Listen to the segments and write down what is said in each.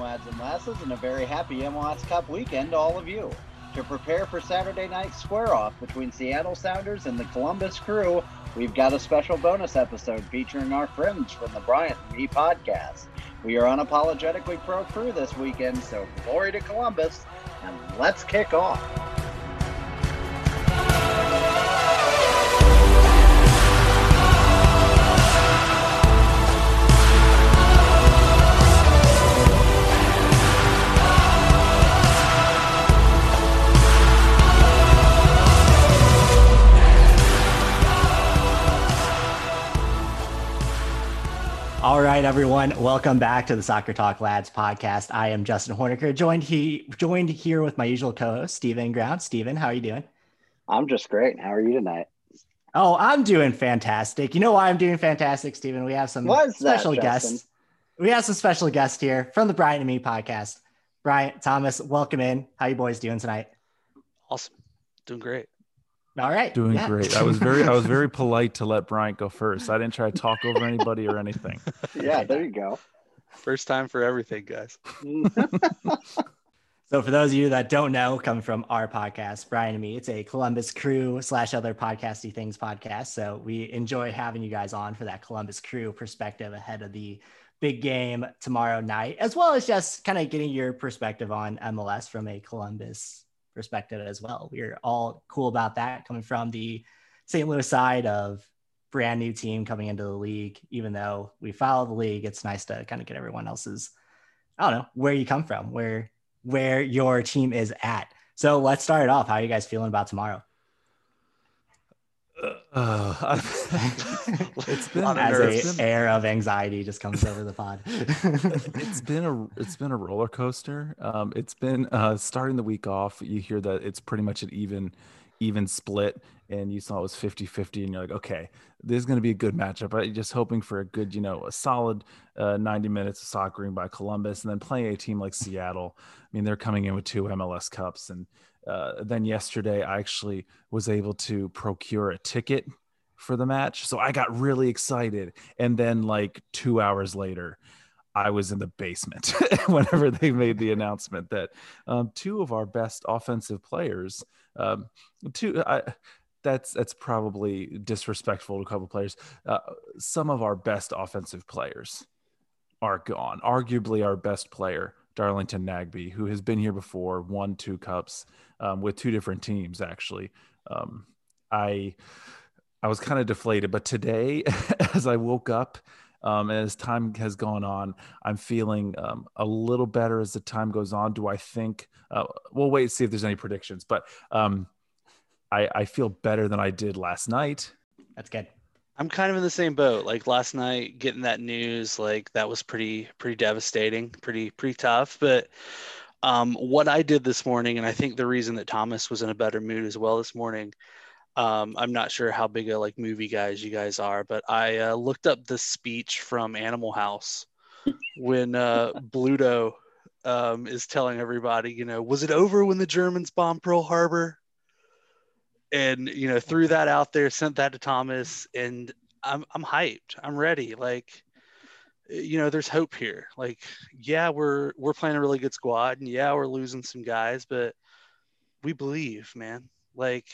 lads and lasses, and a very happy MLS Cup weekend to all of you. To prepare for Saturday night's square off between Seattle Sounders and the Columbus Crew, we've got a special bonus episode featuring our friends from the Brian and Me podcast. We are unapologetically pro crew this weekend, so glory to Columbus, and let's kick off. All right, everyone. Welcome back to the Soccer Talk Lads podcast. I am Justin Horniker, joined he joined here with my usual co-host, Steven Ground. Steven, how are you doing? I'm just great. How are you tonight? Oh, I'm doing fantastic. You know why I'm doing fantastic, Steven? We have some What's special that, guests. We have some special guests here from the Brian and Me podcast. Brian, Thomas, welcome in. How you boys doing tonight? Awesome. Doing great. All right. Doing yeah. great. I was very I was very polite to let Brian go first. I didn't try to talk over anybody or anything. Yeah, there you go. First time for everything, guys. So, for those of you that don't know, coming from our podcast, Brian and me, it's a Columbus Crew slash other podcasty things podcast. So, we enjoy having you guys on for that Columbus Crew perspective ahead of the big game tomorrow night, as well as just kind of getting your perspective on MLS from a Columbus perspective as well. We're all cool about that coming from the St. Louis side of brand new team coming into the league. Even though we follow the league, it's nice to kind of get everyone else's, I don't know, where you come from, where where your team is at. So let's start it off. How are you guys feeling about tomorrow? Uh, it's been Lot As nerves. a been, air of anxiety just comes over the pod. it's been a it's been a roller coaster. Um, it's been uh, starting the week off. You hear that it's pretty much an even even split, and you saw it was 50-50, and you're like, okay, this is going to be a good matchup. But just hoping for a good, you know, a solid uh, 90 minutes of soccering by Columbus, and then playing a team like Seattle. I mean, they're coming in with two MLS Cups, and uh, then yesterday I actually was able to procure a ticket for the match, so I got really excited. And then, like two hours later, I was in the basement whenever they made the announcement that um, two of our best offensive players, um, two, I, that's that's probably disrespectful to a couple players. Uh, some of our best offensive players are gone. Arguably, our best player, Darlington Nagbe, who has been here before, won two cups um, with two different teams. Actually, um, I I was kind of deflated, but today, as I woke up um, and as time has gone on, I'm feeling um, a little better as the time goes on. Do I think? Uh, we'll wait and see if there's any predictions, but um, I, I feel better than I did last night. That's good. I'm kind of in the same boat. Like last night, getting that news, like that was pretty, pretty devastating, pretty, pretty tough. But um, what I did this morning, and I think the reason that Thomas was in a better mood as well this morning, um, I'm not sure how big a like movie guys you guys are, but I uh, looked up the speech from Animal House when uh, Bluto um, is telling everybody, you know, was it over when the Germans bombed Pearl Harbor? And you know, threw that out there, sent that to Thomas, and I'm I'm hyped. I'm ready. Like, you know, there's hope here. Like, yeah, we're we're playing a really good squad, and yeah, we're losing some guys, but we believe, man. Like,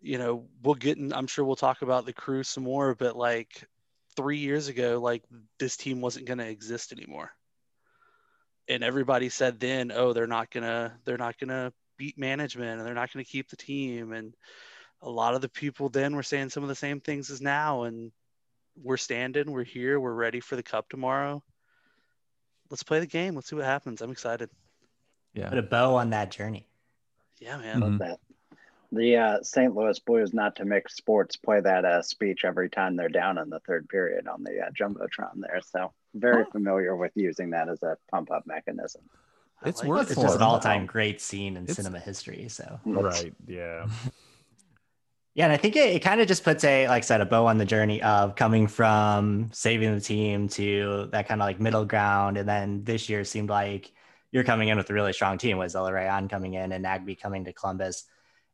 you know, we'll get in. I'm sure we'll talk about the crew some more, but like three years ago, like this team wasn't going to exist anymore. And everybody said then, oh, they're not gonna, they're not gonna beat management, and they're not gonna keep the team. And a lot of the people then were saying some of the same things as now. And we're standing, we're here, we're ready for the cup tomorrow. Let's play the game. Let's see what happens. I'm excited. Yeah. Put a bow on that journey. Yeah, man. Mhm. Love that. The uh, St. Louis Blues, not to mix sports, play that uh, speech every time they're down in the third period on the uh, jumbotron there. So very familiar with using that as a pump up mechanism. It's like worth it. It's just an all-time great scene in It's- cinema history. So Right. Yeah. Yeah, and I think it, it kind of just puts a like I said a bow on the journey of coming from saving the team to that kind of like middle ground, and then this year seemed like you're coming in with a really strong team with Rayon coming in and Nagbe coming to Columbus,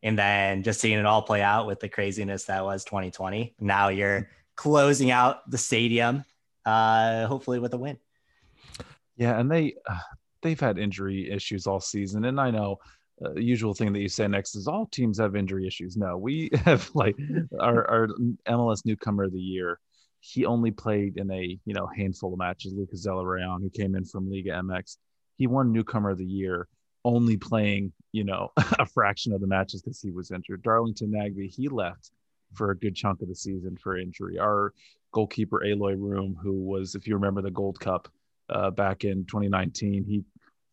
and then just seeing it all play out with the craziness that was 2020. Now you're closing out the stadium, uh, hopefully with a win. Yeah, and they uh, they've had injury issues all season, and I know uh, the usual thing that you say next is all teams have injury issues. No, we have like our, our MLS newcomer of the year. He only played in a you know handful of matches. Lucas Zelarayan, who came in from Liga MX, he won newcomer of the year, only playing you know a fraction of the matches because he was injured. Darlington Nagbe, he left for a good chunk of the season for injury. Our goalkeeper Eloy Room, who was, if you remember the Gold Cup uh, back in 2019, he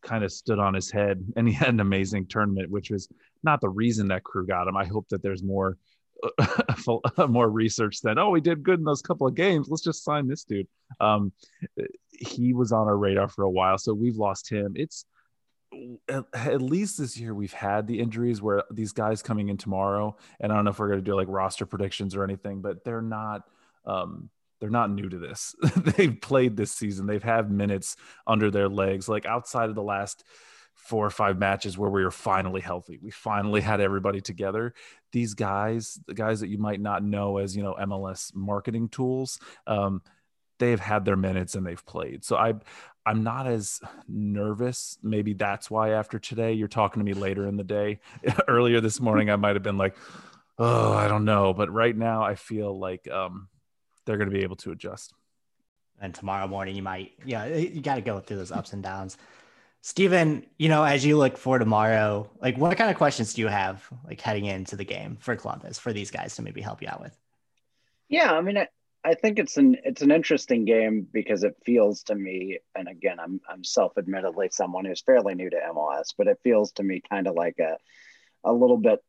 kind of stood on his head and he had an amazing tournament, which was not the reason that crew got him. I hope that there's more more research than oh we did good in those couple of games. Let's just sign this dude. Um, he was on our radar for a while so we've lost him. It's at, least this year we've had the injuries where these guys coming in tomorrow and i don't know if we're going to do like roster predictions or anything but they're not um, they're not new to this. they've played this season. They've had minutes under their legs. Like outside of the last four or five matches where we were finally healthy, we finally had everybody together. These guys, the guys that you might not know as you know MLS marketing tools, um, they've had their minutes and they've played. So I, I'm not as nervous. Maybe that's why after today, you're talking to me later in the day. Earlier this morning, I might have been like, oh, I don't know. But right now, I feel like um, they're going to be able to adjust. And tomorrow morning, you might, yeah, you got to go through those ups and downs. Stephen, you know, as you look for tomorrow, like what kind of questions do you have like heading into the game for Columbus for these guys to maybe help you out with? Yeah, I mean, I, I think it's an it's an interesting game because it feels to me, and again, I'm I'm self-admittedly someone who's fairly new to MLS, but it feels to me kind of like a a little bit,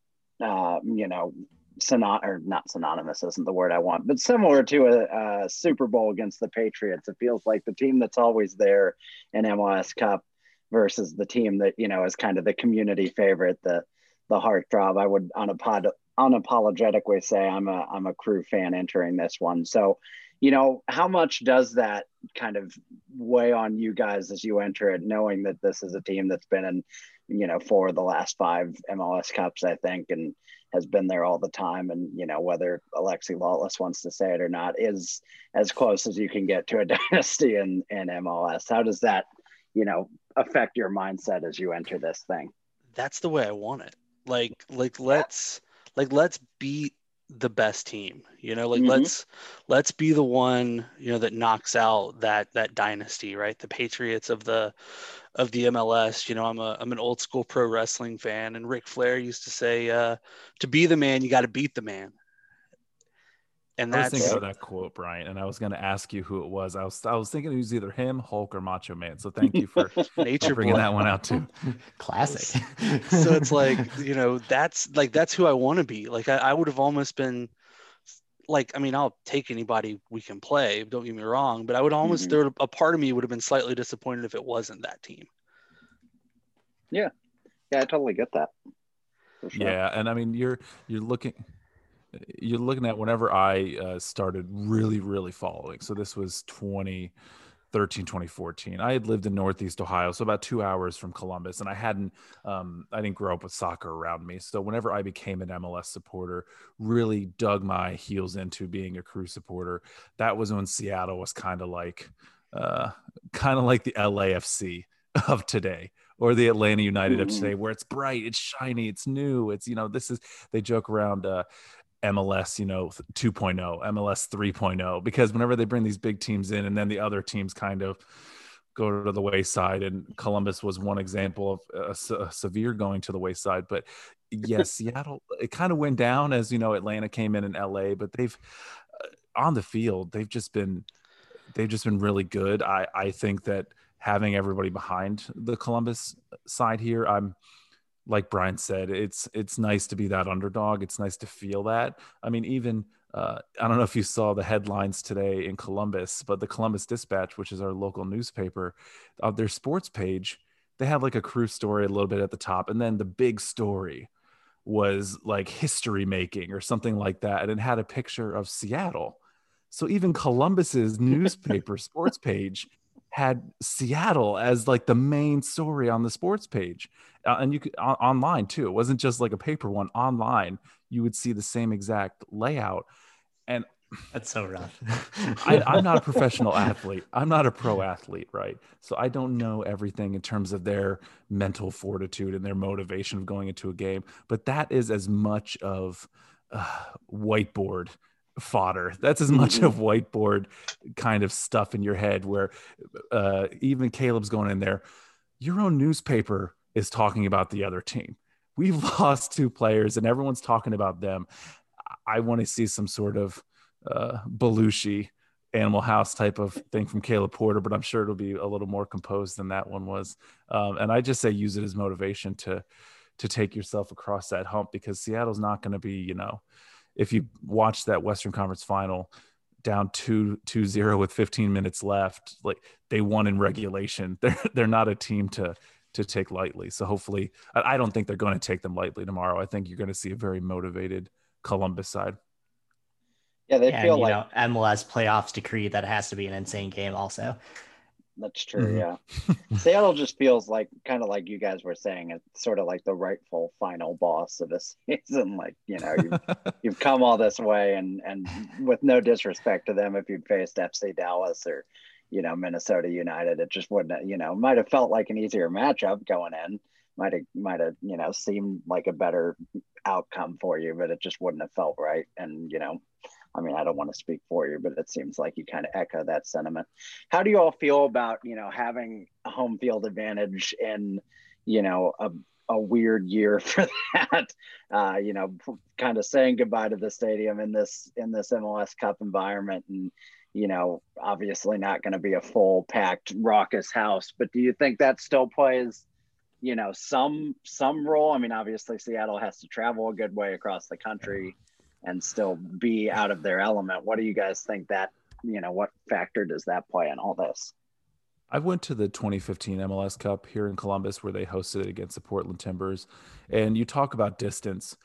uh, you know, synony or not synonymous isn't the word I want, but similar to a, a, Super Bowl against the Patriots. It feels like the team that's always there in MLS Cup versus the team that you know is kind of the community favorite, the the heartthrob. I would unapod- unapologetically say I'm a I'm a crew fan entering this one. So, you know, how much does that kind of weigh on you guys as you enter it, knowing that this is a team that's been in, you know, for the last five MLS Cups, I think, and has been there all the time. And, you know, whether Alexi Lalas wants to say it or not, is as close as you can get to a dynasty in, in MLS. How does that, you know, affect your mindset as you enter this thing? That's the way I want it. Like, like let's, like, let's beat the best team you know like mm-hmm. let's let's be the one you know that knocks out that that dynasty right the patriots of the of the MLS. You know, I'm a I'm an old school pro wrestling fan, and Ric Flair used to say, uh, "To be the man, you got to beat the man." And that's I was thinking of that quote, Brian, and I was going to ask you who it was. I was I was thinking it was either him, Hulk, or Macho Man. So thank you for nature bringing that one out too. Classic. so it's like you know that's like that's who I want to be. Like I, I would have almost been like I mean I'll take anybody we can play. Don't get me wrong, but I would almost mm-hmm. there a part of me would have been slightly disappointed if it wasn't that team. Yeah, yeah, I totally get that. Sure. Yeah, and I mean you're you're looking you're looking at whenever I uh, started really really following. So this was 2013 2014 i had lived in northeast ohio so about two hours from columbus and i hadn't um, i didn't grow up with soccer around me so whenever i became an mls supporter really dug my heels into being a crew supporter that was when seattle was kind of like uh, kind of like the lafc of today or the Atlanta United of mm-hmm. today, where it's bright, it's shiny, it's new. It's you know this is they joke around. Uh, MLS, you know, 2.0, MLS 3.0, because whenever they bring these big teams in and then the other teams kind of go to the wayside, and Columbus was one example of a, a severe going to the wayside. But yes, Seattle, it kind of went down as, you know, Atlanta came in in LA, but they've uh, on the field, they've just been, they've just been really good. I, I think that having everybody behind the Columbus side here, I'm, like Brian said, it's it's nice to be that underdog. It's nice to feel that. I mean, even uh, I don't know if you saw the headlines today in Columbus, but the Columbus Dispatch, which is our local newspaper, of their sports page, they had like a crew story a little bit at the top, and then the big story was like history making or something like that, and it had a picture of Seattle. So even Columbus's newspaper sports page had Seattle as like the main story on the sports page, uh, and you could online too. It wasn't just like a paper one. Online, you would see the same exact layout, and That's so rough. I, I'm not a professional athlete. I'm not a pro athlete, right? So I don't know everything in terms of their mental fortitude and their motivation of going into a game. But that is as much of uh, whiteboard fodder. That's as much Mhm. of whiteboard kind of stuff in your head where uh, even Caleb's going in there. Your own newspaper is talking about the other team. We've lost two players and everyone's talking about them. I want to see some sort of uh, Belushi Animal House type of thing from Caleb Porter, but I'm sure it'll be a little more composed than that one was. Um, and I just say use it as motivation to to take yourself across that hump because Seattle's not going to be, you know, if you watch that Western Conference final down 2 2 0 with 15 minutes left, like they won in regulation. They're they're not a team to to take lightly. So hopefully I, I don't think they're going to take them lightly tomorrow. I think you're going to see a very motivated Columbus side. Yeah, they and, feel you like know, MLS playoffs decree that it has to be an insane game also. That's true. Mhm. Yeah. Seattle just feels like kind of like you guys were saying, it's sort of like the rightful final boss of this season. Like, you know, you've, you've come all this way and, and with no disrespect to them, if you'd faced FC Dallas or, you know, Minnesota United, it just wouldn't, you know, might have felt like an easier matchup going in. Might have, might have, you know, seemed like a better outcome for you, but it just wouldn't have felt right. And, you know, I mean, I don't want to speak for you, but it seems like you kind of echo that sentiment. How do you all feel about, you know, having a home field advantage in, you know, a, a weird year for that? Uh, you know, kind of saying goodbye to the stadium in this in this MLS Cup environment, and you know, obviously not going to be a full packed raucous house. But do you think that still plays? you know some some role i mean obviously seattle has to travel a good way across the country and still be out of their element what do you guys think that you know what factor does that play in all this I went to the 2015 MLS Cup here in Columbus where they hosted it against the Portland Timbers. And you talk about distance.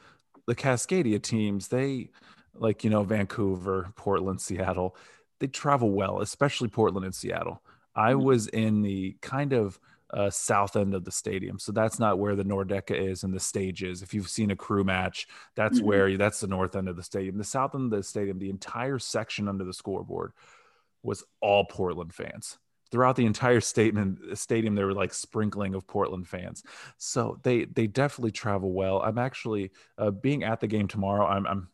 The Cascadia teams, they like, you know, Vancouver, Portland, Seattle, they travel well, especially Portland and Seattle. I Mhm. was in the kind of uh, south end of the stadium. So that's not where the Nordecke is and the stage is. If you've seen a crew match, that's Mhm. where that's the north end of the stadium. The south end of the stadium, the entire section under the scoreboard was all Portland fans throughout the entire statement stadium there were like sprinkling of portland fans so they they definitely travel well i'm actually uh, being at the game tomorrow i'm i'm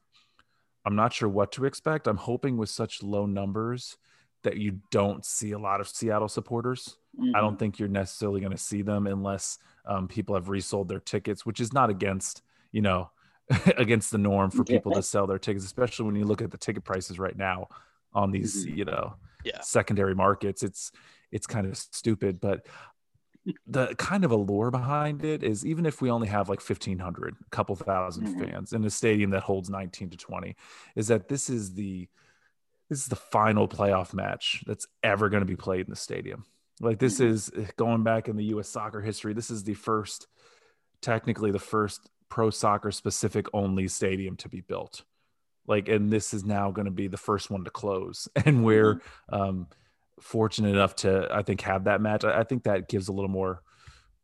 i'm not sure what to expect i'm hoping with such low numbers that you don't see a lot of seattle supporters i Mm-hmm. don't think you're necessarily going to see them unless um, people have resold their tickets which is not against you know against the norm for people Yeah. to sell their tickets especially when you look at the ticket prices right now on these Mhm. you know Yeah. secondary markets it's it's kind of stupid but the kind of allure behind it is even if we only have like 1500 a couple 1000 Mhm. fans in a stadium that holds 19 to 20 is that this is the this is the final playoff match that's ever going to be played in the stadium like this Mhm. is going back in the US soccer history this is the first technically the first pro soccer specific only stadium to be built. Like and this is now going to be the first one to close. And we're um fortunate enough to i think have that match. I, I think that gives a little more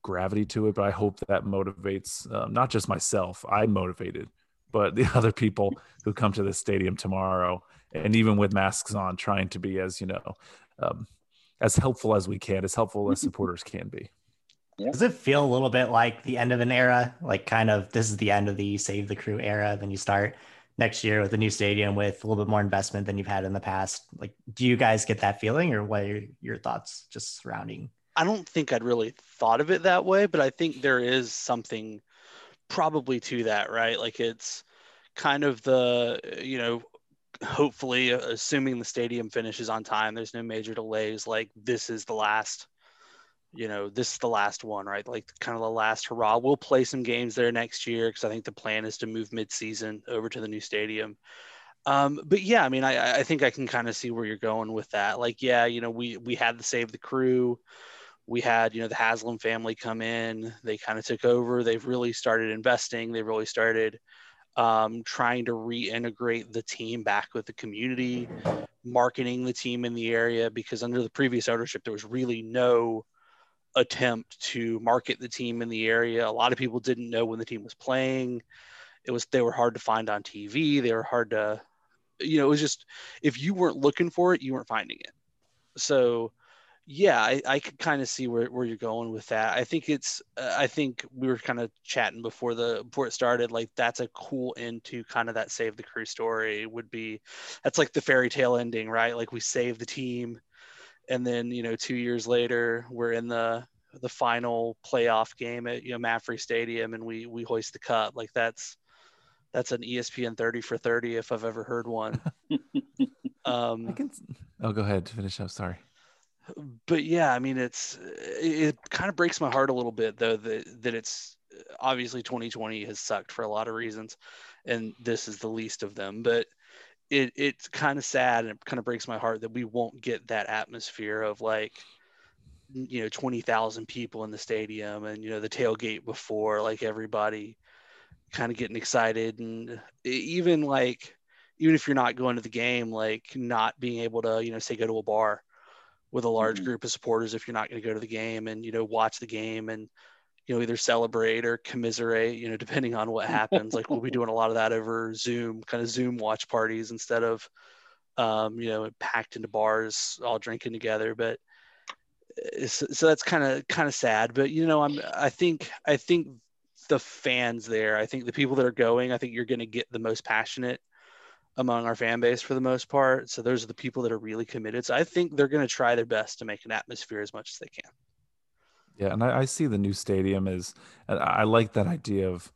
gravity to it but i hope that motivates um, not just myself i'm motivated but the other people who come to the stadium tomorrow and even with masks on trying to be as you know um, as helpful as we can as helpful as supporters can be Does it feel a little bit like the end of an era? Like kind of this is the end of the save the crew era. Then you start next year with a new stadium with a little bit more investment than you've had in the past. Like, do you guys get that feeling or what are your thoughts just surrounding? I don't think I'd really thought of it that way, but I think there is something probably to that, right? Like it's kind of the, you know, hopefully, uh, assuming the stadium finishes on time, there's no major delays. Like this is the last, you know, this is the last one, right? Like kind of the last hurrah. We'll play some games there next year because I think the plan is to move mid-season over to the new stadium. Um, but yeah, I mean, I, I think I can kind of see where you're going with that. Like, yeah, you know, we we had to save the crew we had you know the haslam family come in they kind of took over they've really started investing they really started um, trying to reintegrate the team back with the community marketing the team in the area because under the previous ownership there was really no attempt to market the team in the area. A lot of people didn't know when the team was playing. It was they were hard to find on tv they were hard to you know, it was just if you weren't looking for it, you weren't finding it. So yeah, I, I could kind of see where, where you're going with that. I think it's, uh, I think we were kind of chatting before the, before it started, like that's a cool end to kind of that save the crew story would be, that's like the fairy tale ending, right? Like we save the team and then, you know, two years later we're in the, the final playoff game at, you know, MAPFRE Stadium and we, we hoist the cup. Like that's, that's an ESPN 30 for 30 if I've ever heard one. um, I can, oh, go ahead. To finish up. Sorry but yeah, I mean, it's it kind of breaks my heart a little bit though that that it's obviously 2020 has sucked for a lot of reasons, and this is the least of them. But it it's kind of sad and it kind of breaks my heart that we won't get that atmosphere of like you know 20,000 people in the stadium and you know the tailgate before like everybody kind of getting excited and even like even if you're not going to the game like not being able to you know say go to a bar with a large mm-hmm. group of supporters if you're not going to go to the game and you know watch the game and you know either celebrate or commiserate you know depending on what happens. Like we'll be doing a lot of that over zoom kind of zoom watch parties instead of um, you know packed into bars all drinking together. But uh, so that's kind of kind of sad. But you know i'm i think i think the fans there i think the people that are going i think you're going to get the most passionate among our fan base for the most part. So those are the people that are really committed. So I think they're going to try their best to make an atmosphere as much as they can. Yeah, and I, I see the new stadium as I like that idea of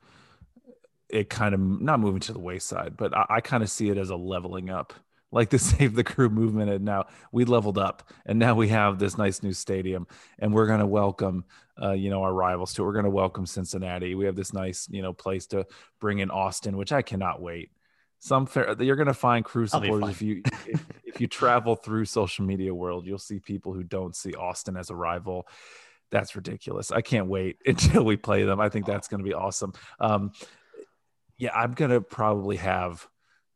it kind of not moving to the wayside, but I, I kind of see it as a leveling up, like the Save the Crew movement. And now we leveled up, and now we have this nice new stadium, and we're going to welcome, uh, you know, our rivals to. We're going to welcome Cincinnati. We have this nice, you know, place to bring in Austin, which I cannot wait some fair you're going to find crew supporters if you if, if, you travel through social media world you'll see people who don't see austin as a rival. That's ridiculous. I can't wait until we play them. I think that's going to be awesome. Um, yeah i'm going to probably have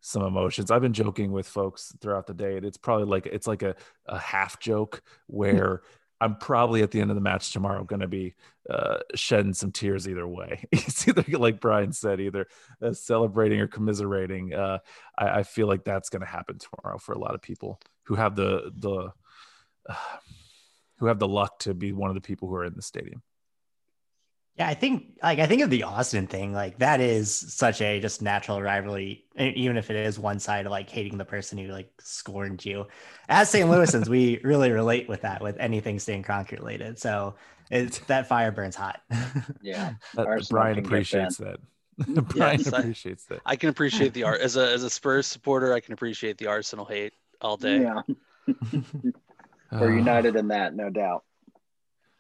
some emotions. I've been joking with folks throughout the day and it's probably like it's like a, a half joke where I'm probably at the end of the match tomorrow going to be uh, shedding some tears either way. it's either like Brian said, either uh, celebrating or commiserating. Uh, I, I, feel like that's going to happen tomorrow for a lot of people who have the the who have the luck to be one of the people who are in the stadium. Yeah, I think like I think of the Austin thing, like that is such a just natural rivalry, even if it is one side of like hating the person who like scorned you. As St. Louisans, we really relate with that with anything Stan Kroenke related. So it's that fire burns hot. Mm, yeah, Brian appreciates that. Brian yes, appreciates I, that. I can appreciate the art as a as a Spurs supporter. I can appreciate the Arsenal hate all day. Yeah, we're uh. united in that, no doubt.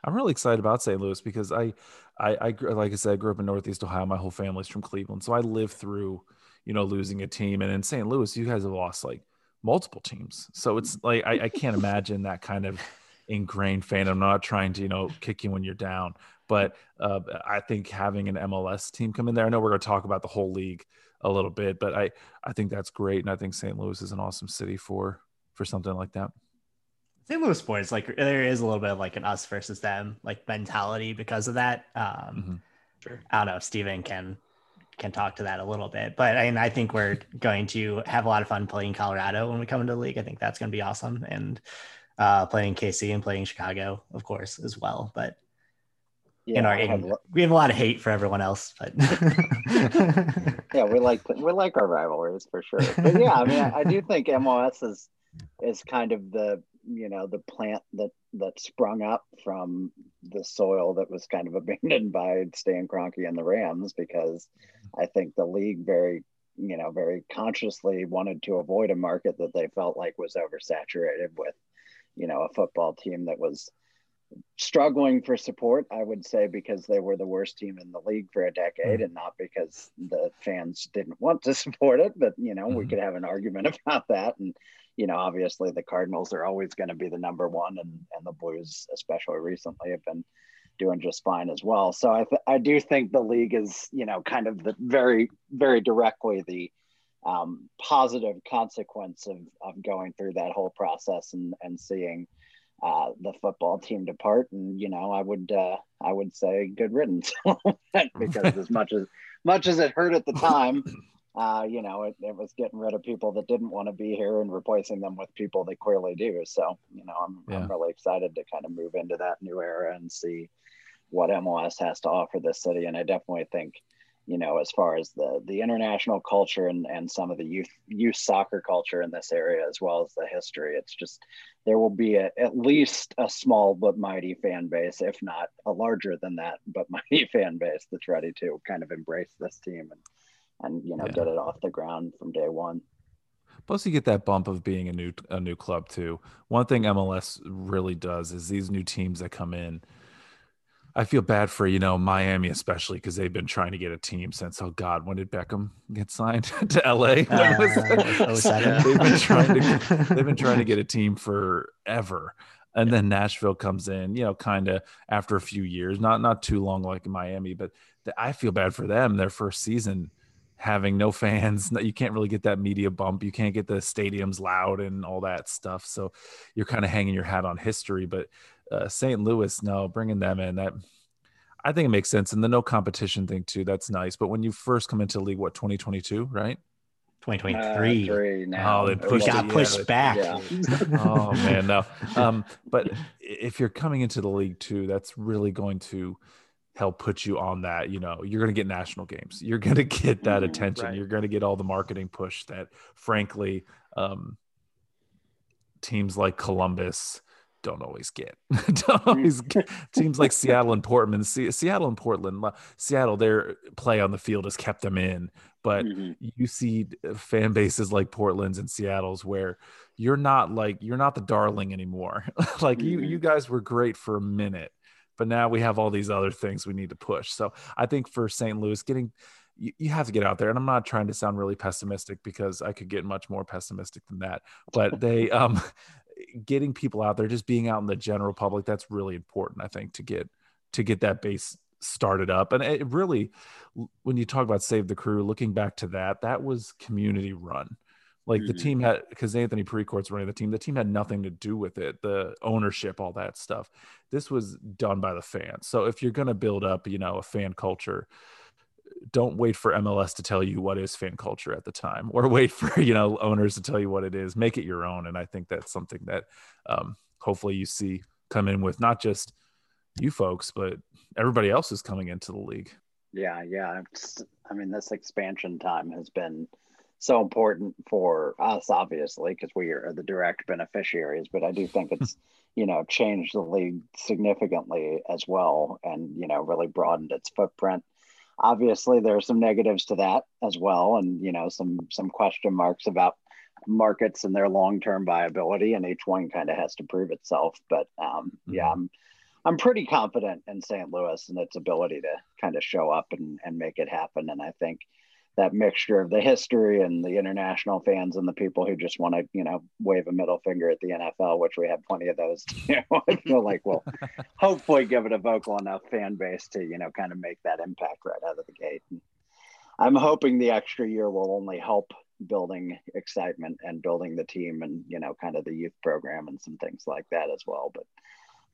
I'm really excited about St. Louis because I, I, I, like I said, I grew up in Northeast Ohio. My whole family's from Cleveland, so I lived through, you know, losing a team. And in St. Louis, you guys have lost like multiple teams, so it's like I, I can't imagine that kind of ingrained fan. I'm not trying to, you know, kick you when you're down, but uh, I think having an MLS team come in there. I know we're going to talk about the whole league a little bit, but I, I think that's great, and I think St. Louis is an awesome city for for something like that. St. Louis sports, like there is a little bit of like an us versus them like mentality because of that. Um, mm-hmm. Sure. I don't know if Steven can can talk to that a little bit, but I mean, I think we're going to have a lot of fun playing Colorado when we come into the league. I think that's going to be awesome, and uh, playing KC and playing Chicago, of course, as well. But yeah, in our in, we have a lot of hate for everyone else, but yeah, we like we like our rivalries for sure. But yeah, I mean, I, I do think MLS is is kind of the you know the plant that that sprung up from the soil that was kind of abandoned by Stan Kroenke and the Rams because I think the league very you know very consciously wanted to avoid a market that they felt like was oversaturated with you know a football team that was struggling for support i would say because they were the worst team in the league for a decade mm-hmm. and not because the fans didn't want to support it but you know mm-hmm. we could have an argument about that and you know, obviously the Cardinals are always going to be the number one, and and the Blues, especially recently, have been doing just fine as well. So I th- I do think the league is you know kind of the very very directly the um, positive consequence of of going through that whole process and and seeing. Uh, the football team depart, and you know, I would uh, I would say good riddance because as much as much as it hurt at the time, uh, you know, it, it was getting rid of people that didn't want to be here and replacing them with people that clearly do. So, you know, I'm, yeah. I'm really excited to kind of move into that new era and see what MLS has to offer this city. And I definitely think, you know, as far as the the international culture and, and some of the youth youth soccer culture in this area, as well as the history, it's just there will be a, at least a small but mighty fan base, if not a larger than that, but mighty fan base that's ready to kind of embrace this team and and you know yeah. get it off the ground from day one. Plus, you get that bump of being a new a new club too. One thing MLS really does is these new teams that come in. I feel bad for you know Miami especially because they've been trying to get a team since oh god when did Beckham get signed to LA? Uh, they've been trying to they've been trying to get a team forever, and then Nashville comes in you know kind of after a few years, not not too long like Miami, but the, I feel bad for them their first season having no fans you can't really get that media bump you can't get the stadiums loud and all that stuff so you're kind of hanging your hat on history but uh, st louis no bringing them in that i think it makes sense and the no competition thing too that's nice but when you first come into the league what 2022 right 2023 uh, now. oh they pushed got yeah, pushed back yeah. oh man no um but if you're coming into the league too that's really going to help put you on that you know you're going to get national games you're going to get that mm-hmm, attention right. you're going to get all the marketing push that frankly um, teams like columbus don't always get don't always get. teams like seattle and portland seattle and portland seattle their play on the field has kept them in but mm-hmm. you see fan bases like portland's and seattle's where you're not like you're not the darling anymore like mm-hmm. you you guys were great for a minute but now we have all these other things we need to push. So I think for St. Louis, getting you, you have to get out there. And I'm not trying to sound really pessimistic because I could get much more pessimistic than that. But they um getting people out there, just being out in the general public, that's really important, I think, to get to get that base started up. And it really, when you talk about Save the Crew, looking back to that, that was community run. Like mm-hmm. the team had because Anthony Precourt's running the team, the team had nothing to do with it, the ownership, all that stuff. This was done by the fans. So if you're gonna build up, you know, a fan culture, don't wait for MLS to tell you what is fan culture at the time, or wait for you know owners to tell you what it is. Make it your own, and I think that's something that um, hopefully you see come in with not just you folks, but everybody else is coming into the league. Yeah, yeah. I mean, this expansion time has been so important for us, obviously, because we are the direct beneficiaries. But I do think it's, you know, changed the league significantly as well and, you know, really broadened its footprint. Obviously, there are some negatives to that as well, and, you know, some some question marks about markets and their long-term viability and each one kind of has to prove itself but um, mm-hmm. yeah i'm i'm pretty confident in st louis and its ability to kind of show up and, and make it happen and i think that mixture of the history and the international fans and the people who just want to, you know, wave a middle finger at the NFL, which we have plenty of those. You know, I feel like we'll hopefully give it a vocal enough fan base to, you know, kind of make that impact right out of the gate. And I'm hoping the extra year will only help building excitement and building the team and, you know, kind of the youth program and some things like that as well. But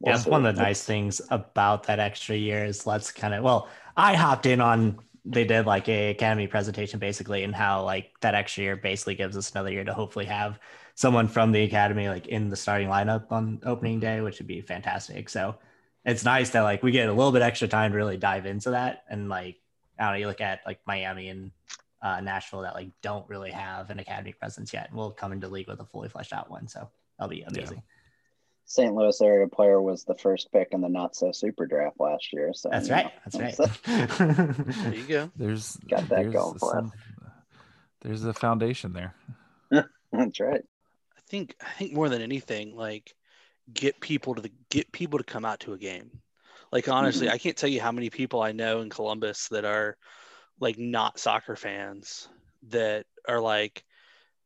We'll yeah, one of the nice things about that extra year is let's kind of well, I hopped in on they did like a academy presentation basically and how like that extra year basically gives us another year to hopefully have someone from the academy like in the starting lineup on opening day which would be fantastic so it's nice that like we get a little bit extra time to really dive into that and like i don't know you look at like miami and uh, nashville that like don't really have an academy presence yet and we'll come into league with a fully fleshed out one so that'll be amazing yeah. St. Louis area player was the first pick in the not so super draft last year. So that's right. Know, that's right. there you go. There's got that there's going for some, us. There's a foundation there. that's right. I think I think more than anything, like get people to the get people to come out to a game. Like honestly, mm-hmm. I can't tell you how many people I know in Columbus that are like not soccer fans that are like,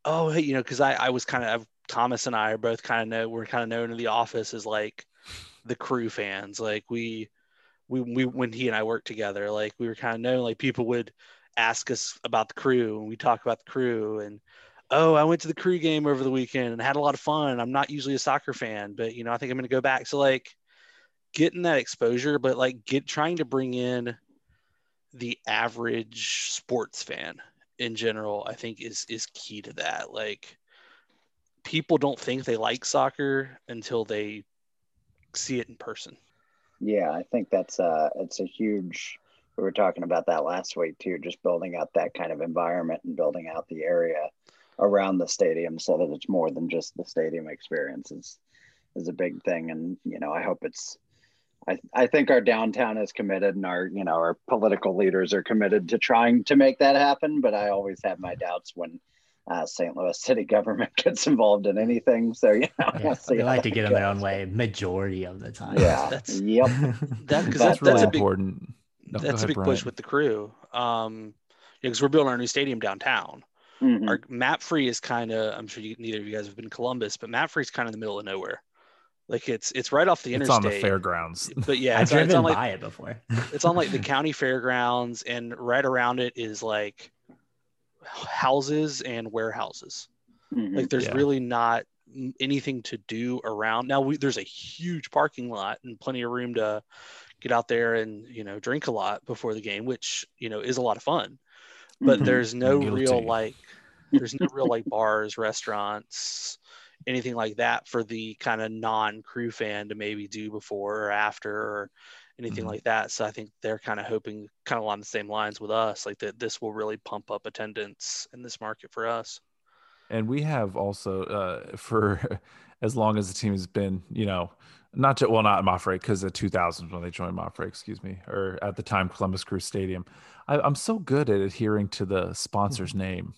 oh, hey, you know, because I I was kind of Thomas and I are both kind of know we're kind of known in the office as like the crew fans. Like we we we when he and I worked together, like we were kind of known like people would ask us about the crew and we talk about the crew and oh, I went to the crew game over the weekend and had a lot of fun. I'm not usually a soccer fan, but you know, I think I'm going to go back. So like getting that exposure, but like get trying to bring in the average sports fan in general, I think is is key to that. Like people don't think they like soccer until they see it in person. Yeah, I think that's a it's a huge we were talking about that last week too, just building out that kind of environment and building out the area around the stadium so that it's more than just the stadium experience is is a big thing. And you know, I hope it's I, I think our downtown is committed and our you know our political leaders are committed to trying to make that happen but i always have my doubts when uh, st louis city government gets involved in anything so you know Yeah, we'll see they like to that get in their own way majority of the time. yeah That's- yep That because That's that's, really that's a big important. No, go that's a big Brian. push with the crew. Um, because we're building our new stadium downtown. Mhm. Our MAPFRE is kind of I'm sure you, neither of you guys have been in Columbus, but MAPFRE is kind of in the middle of nowhere. Like it's it's right off the interstate. It's on the fairgrounds. But yeah, I've it's, on, it's driven on like by it before. it's on like the county fairgrounds, and right around it is like houses and warehouses. Mhm. Like there's Yeah. really not anything to do around. Now we, there's a huge parking lot and plenty of room to get out there and you know drink a lot before the game, which you know is a lot of fun. But Mhm. there's no real like there's no real like bars, restaurants, anything like that for the kind of non-crew fan to maybe do before or after or anything Mhm. like that. So I think they're kind of hoping kind of along the same lines with us, like that this will really pump up attendance in this market for us. And we have also, uh, for as long as the team has been, you know, not to, well, not MAPFRE, because the 2000s when they joined MAPFRE, excuse me, or at the time Columbus Crew Stadium. I, I'm so good at adhering to the sponsor's name.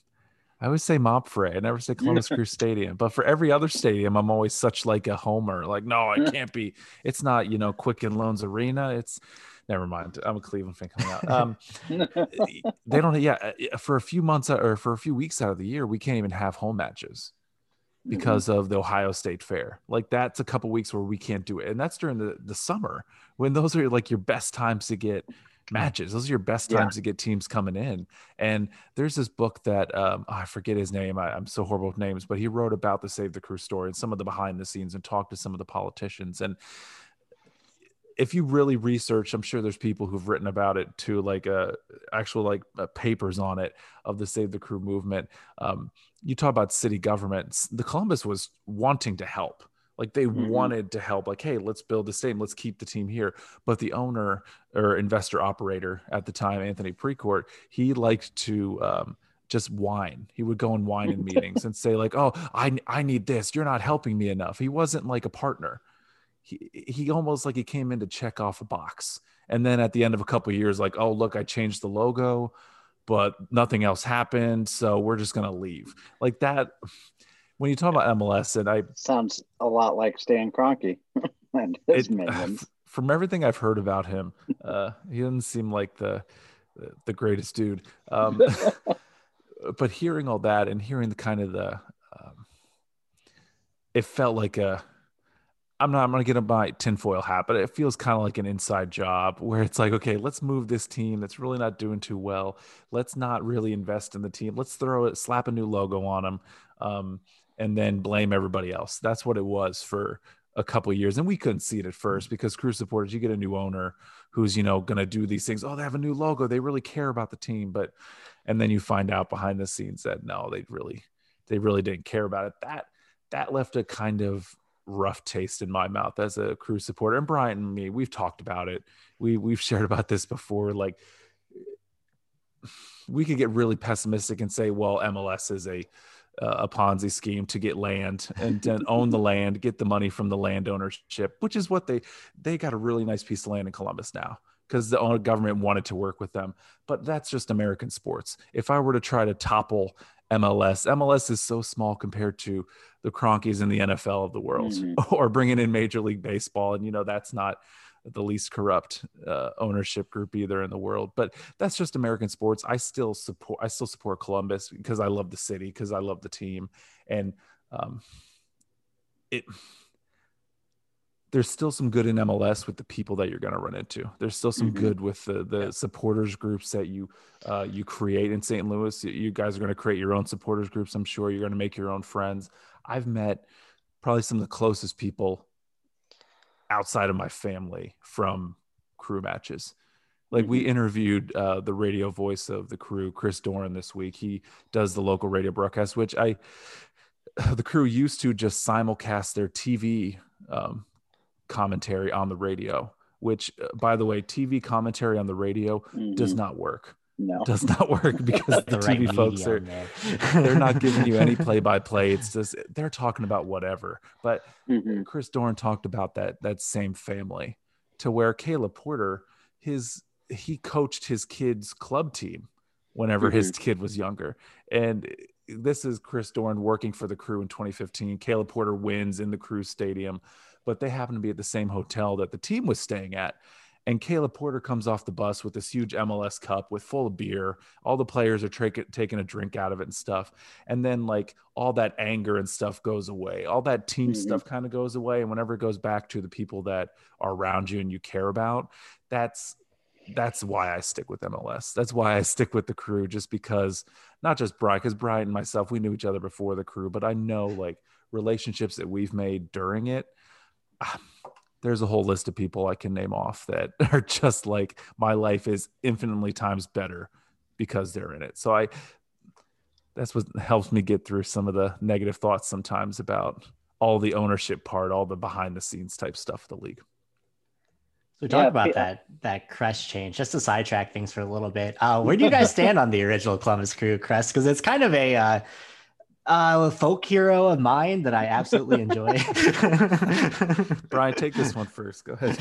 I always say Mopfre. I never say Columbus Crew Stadium. But for every other stadium, I'm always such like a homer. Like, no, it can't be. It's not, you know, Quicken Loans Arena. It's never mind. I'm a Cleveland fan coming out. Um, they don't yeah uh, for a few months uh, or for a few weeks out of the year we can't even have home matches because of the ohio state fair like that's a couple weeks where we can't do it and that's during the, the summer when those are like your best times to get matches those are your best Yeah. times to get teams coming in and there's this book that um, i forget his name I, i'm so horrible with names but he wrote about the save the crew story and some of the behind the scenes and talked to some of the politicians and if you really research, I'm sure there's people who've written about it too, like uh, actual like uh, papers on it of the Save the Crew movement. Um, you talk about city governments. The Columbus was wanting to help. Like they Mhm. wanted to help. Like, hey, let's build the stadium. Let's keep the team here. But the owner or investor operator at the time, Anthony Precourt, he liked to um, just whine. He would go and whine in meetings and say like, "Oh, I I need this. You're not helping me enough." He wasn't like a partner he he almost like he came in to check off a box and then at the end of a couple of years like oh look i changed the logo but nothing else happened so we're just going to leave like that when you talk about mls and i sounds a lot like stan Kroenke and his it, from everything i've heard about him uh he doesn't seem like the the greatest dude um but hearing all that and hearing the kind of the um, it felt like a I'm not I'm gonna get a my tinfoil hat, but it feels kind of like an inside job where it's like, okay, let's move this team that's really not doing too well. Let's not really invest in the team. Let's throw it, slap a new logo on them, um, and then blame everybody else. That's what it was for a couple years, and we couldn't see it at first because crew supporters, you get a new owner who's you know gonna do these things. Oh, they have a new logo. They really care about the team, but and then you find out behind the scenes that no, they really they really didn't care about it. That that left a kind of rough taste in my mouth as a crew supporter. And Brian and me, we've talked about it. We we've shared about this before. Like we could get really pessimistic and say, well, MLS is a a Ponzi scheme to get land and then own the land, get the money from the land ownership, which is what they they got a really nice piece of land in Columbus now because the government wanted to work with them. But that's just American sports. If I were to try to topple MLS, MLS is so small compared to the Kroenkes in the NFL of the world, Mhm. or bringing in Major League Baseball, and you know that's not the least corrupt uh, ownership group either in the world. But that's just American sports. I still support. I still support Columbus because I love the city, because I love the team, and um, it. There's still some good in MLS with the people that you're going to run into. There's still some Mhm. good with the the supporters groups that you uh, you create in St. Louis. You guys are going to create your own supporters groups. I'm sure you're going to make your own friends. I've met probably some of the closest people outside of my family from crew matches. Like we interviewed uh, the radio voice of the crew, Chris Doran, this week. He does the local radio broadcast, which I the crew used to just simulcast their TV um, commentary on the radio. Which, uh, by the way, TV commentary on the radio Mhm. does not work. No. Does not work because the, right TV folks are they're not giving you any play by play. It's just they're talking about whatever. But Mhm. Chris Dorn talked about that that same family to where Caleb Porter his he coached his kid's club team whenever his kid was younger and this is Chris Dorn working for the crew in 2015 Caleb Porter wins in the crew stadium but they happen to be at the same hotel that the team was staying at and Caleb Porter comes off the bus with this huge MLS cup with full of beer. All the players are tra- taking a drink out of it and stuff. And then like all that anger and stuff goes away. All that team Mhm. stuff kind of goes away. And whenever it goes back to the people that are around you and you care about, that's that's why I stick with MLS. That's why I stick with the crew, just because not just Brian, because Brian and myself, we knew each other before the crew, but I know like relationships that we've made during it. There's a whole list of people I can name off that are just like my life is infinitely times better because they're in it. So I that's what helps me get through some of the negative thoughts sometimes about all the ownership part, all the behind the scenes type stuff of the league. So talk Yeah, about yeah. that that crest change. Just to sidetrack things for a little bit. Uh, where do you guys stand on the original Columbus Crew crest? Because it's kind of a uh, uh, a folk hero of mine that I absolutely enjoy. Brian, take this one first. Go ahead.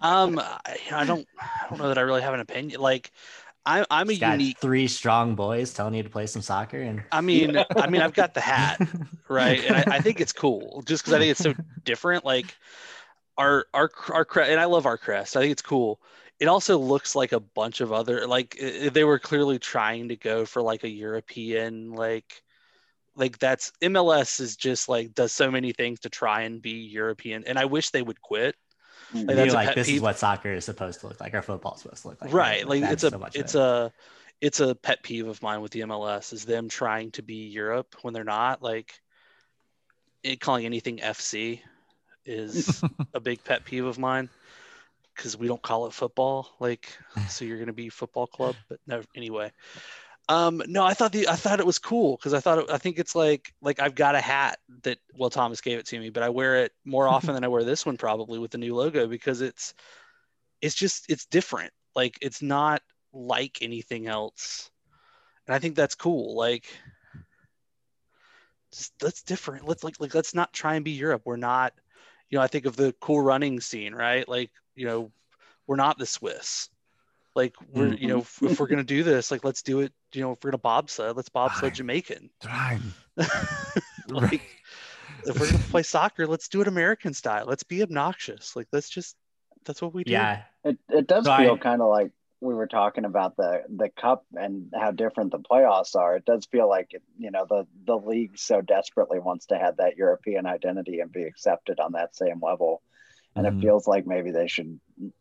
Um, I, I don't, I don't know that I really have an opinion. Like, I'm, I'm a He's got unique. three strong boys telling you to play some soccer, and I mean, I mean, I've got the hat, right? And I, I think it's cool, just because I think it's so different. Like, our, our, our crest, and I love our crest. I think it's cool. It also looks like a bunch of other, like, i- i- they were clearly trying to go for like a European, like, like that's MLS is just like does so many things to try and be European, and I wish they would quit. Mhm. Like, that's like pet this is what soccer is supposed to look like, or football is supposed to look like. right like That's it's a so much it's it. a it's a pet peeve of mine with the mls is them trying to be europe when they're not like it, calling anything fc is a big pet peeve of mine because we don't call it football like so you're going to be football club but no anyway um no i thought the i thought it was cool because i thought it, i think it's like like i've got a hat that well thomas gave it to me but i wear it more often than i wear this one probably with the new logo because it's it's just it's different. Like it's not like anything else. And i think that's cool. Like just that's different. Let's like like let's not try and be europe. We're not you know i think of the cool running scene right? Like you know we're not the swiss like we're you know if, if we're gonna do this like let's do it you know if we're gonna bobsled let's bobsled Fine. jamaican Brian. like if we're gonna play soccer let's do it american style let's be obnoxious like let's just that's what we do yeah. It it does So feel kind of like we were talking about the the cup and how different the playoffs are. It does feel like you know the the league so desperately wants to have that European identity and be accepted on that same level. And Mhm. it feels like maybe they should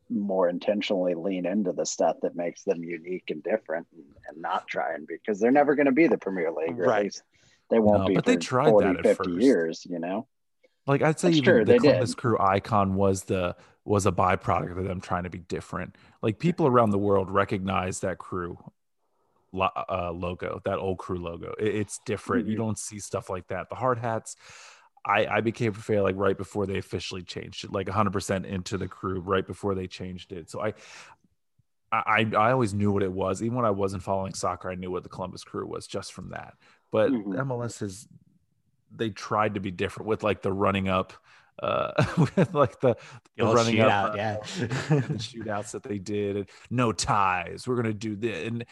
more intentionally lean into the stuff that makes them unique and different and, and not try and because they're never going to be the Premier League, Right. they won't No, be but they tried 40, that at 50 first. years, you know? Like I'd say That's even true, the Columbus did. Crew icon was the was a byproduct of them trying to be different. Like people around the world recognize that crew uh, logo, that old crew logo. It- it's different. You Mhm. don't see stuff like that. The hard hats. I, I became a fan like right before they officially changed it, like 100% into the crew right before they changed it. So I, I, I always knew what it was. Even when I wasn't following soccer, I knew what the Columbus Crew was just from that. But Mhm. MLS has they tried to be different with like the running up, uh, with like the, The running shootout, up, yeah. the shootouts that they did, and no ties. We're gonna do this, and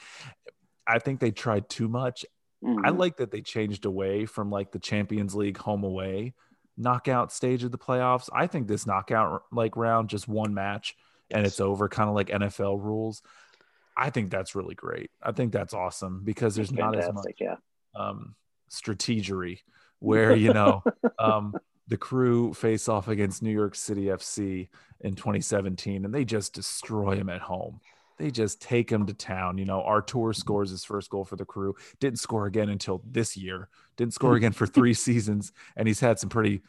I think they tried too much. I Mhm. like that they changed away from like the Champions League home away knockout stage of the playoffs. I think this knockout like round just one match and it's over, kind of like NFL rules. I think that's really great. I think that's awesome because there's not as much yeah. um, strategery where you know um, the crew face off against New York City FC in 2017 and they just destroy them at home. They just take them to town. You know, Artur scores his first goal for the crew. Didn't score again until this year. Didn't score again for three seasons, and he's had some pretty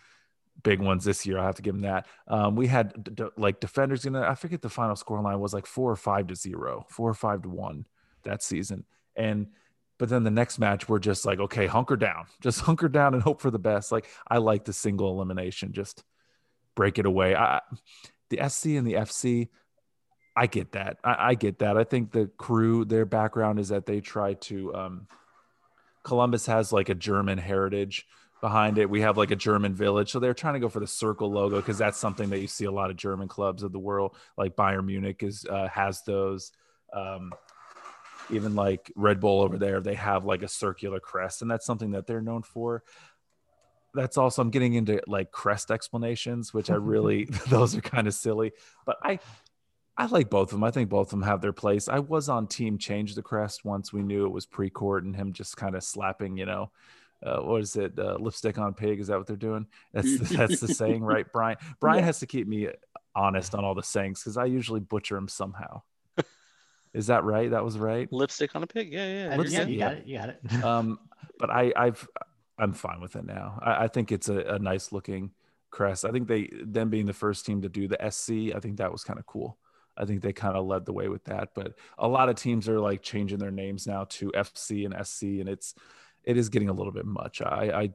big ones this year. I have to give him that. Um, we had d- d- like defenders gonna. I forget the final score line was like four or five to zero, four or five to one that season. And but then the next match we're just like, okay, hunker down, just hunker down and hope for the best. Like I like the single elimination, just break it away. I, the SC and the FC, I get that. I, I, get that. I think the crew, their background is that they try to. Um, Columbus has like a German heritage behind it. We have like a German village, so they're trying to go for the circle logo because that's something that you see a lot of German clubs of the world, like Bayern Munich is uh, has those. Um, even like Red Bull over there, they have like a circular crest, and that's something that they're known for. That's also I'm getting into like crest explanations, which I really those are kind of silly, but I I like both of them. I think both of them have their place. I was on team change the crest once we knew it was Precourt and him just kind of slapping, you know, uh, what is it? Uh, lipstick on pig? Is that what they're doing? That's the, that's the saying, right? Brian Brian yeah. has to keep me honest on all the sayings because I usually butcher them somehow. Is that right? That was right. Lipstick on a pig. Yeah, yeah. Lipstick, yeah, you got it. You got it. um, but I, I've, I'm fine with it now. I, I think it's a, a, nice looking crest. I think they, them being the first team to do the SC, I think that was kind of cool. I think they kind of led the way with that. But a lot of teams are like changing their names now to FC and SC, and it's, it is getting a little bit much. I, I,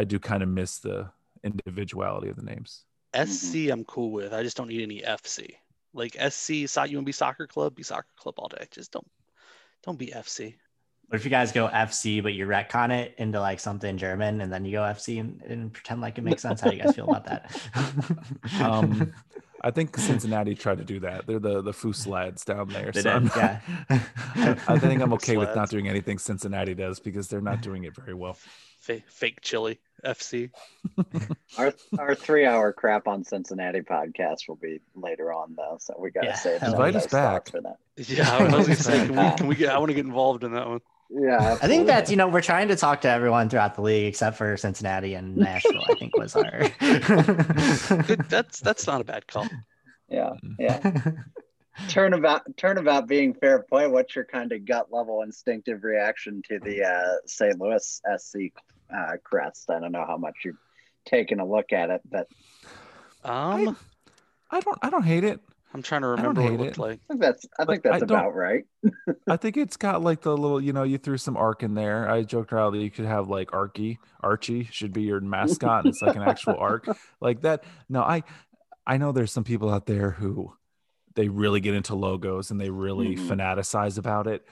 I do kind of miss the individuality of the names. SC, I'm cool with. I just don't need any FC like SC UNB soccer club, be soccer club all day. Just don't don't be FC. What if you guys go FC, but you retcon it into like something German, and then you go FC and, and pretend like it makes sense? How do you guys feel about that? um, I think Cincinnati tried to do that. They're the the Foos lads down there. They so did, yeah. I, I, think I'm okay with not doing anything Cincinnati does because they're not doing it very well fake, fake chili FC. our our three hour crap on Cincinnati podcast will be later on though, so we gotta yeah, save invite us back for that. Yeah, I was gonna say, can we, can we get? I want to get involved in that one. Yeah, absolutely. I think that's you know we're trying to talk to everyone throughout the league except for Cincinnati and Nashville. I think was our. that's that's not a bad call. Yeah, yeah. turnabout turnabout being fair play what's your kind of gut level instinctive reaction to the uh, st louis sc uh, crest i don't know how much you've taken a look at it but um i, I don't i don't hate it i'm trying to remember what it looked it. like i think that's i think that's I about right i think it's got like the little you know you threw some arc in there i joked around that you could have like Archie. archie should be your mascot and it's like an actual arc like that no i i know there's some people out there who they really get into logos and they really mm-hmm. fanaticize about it.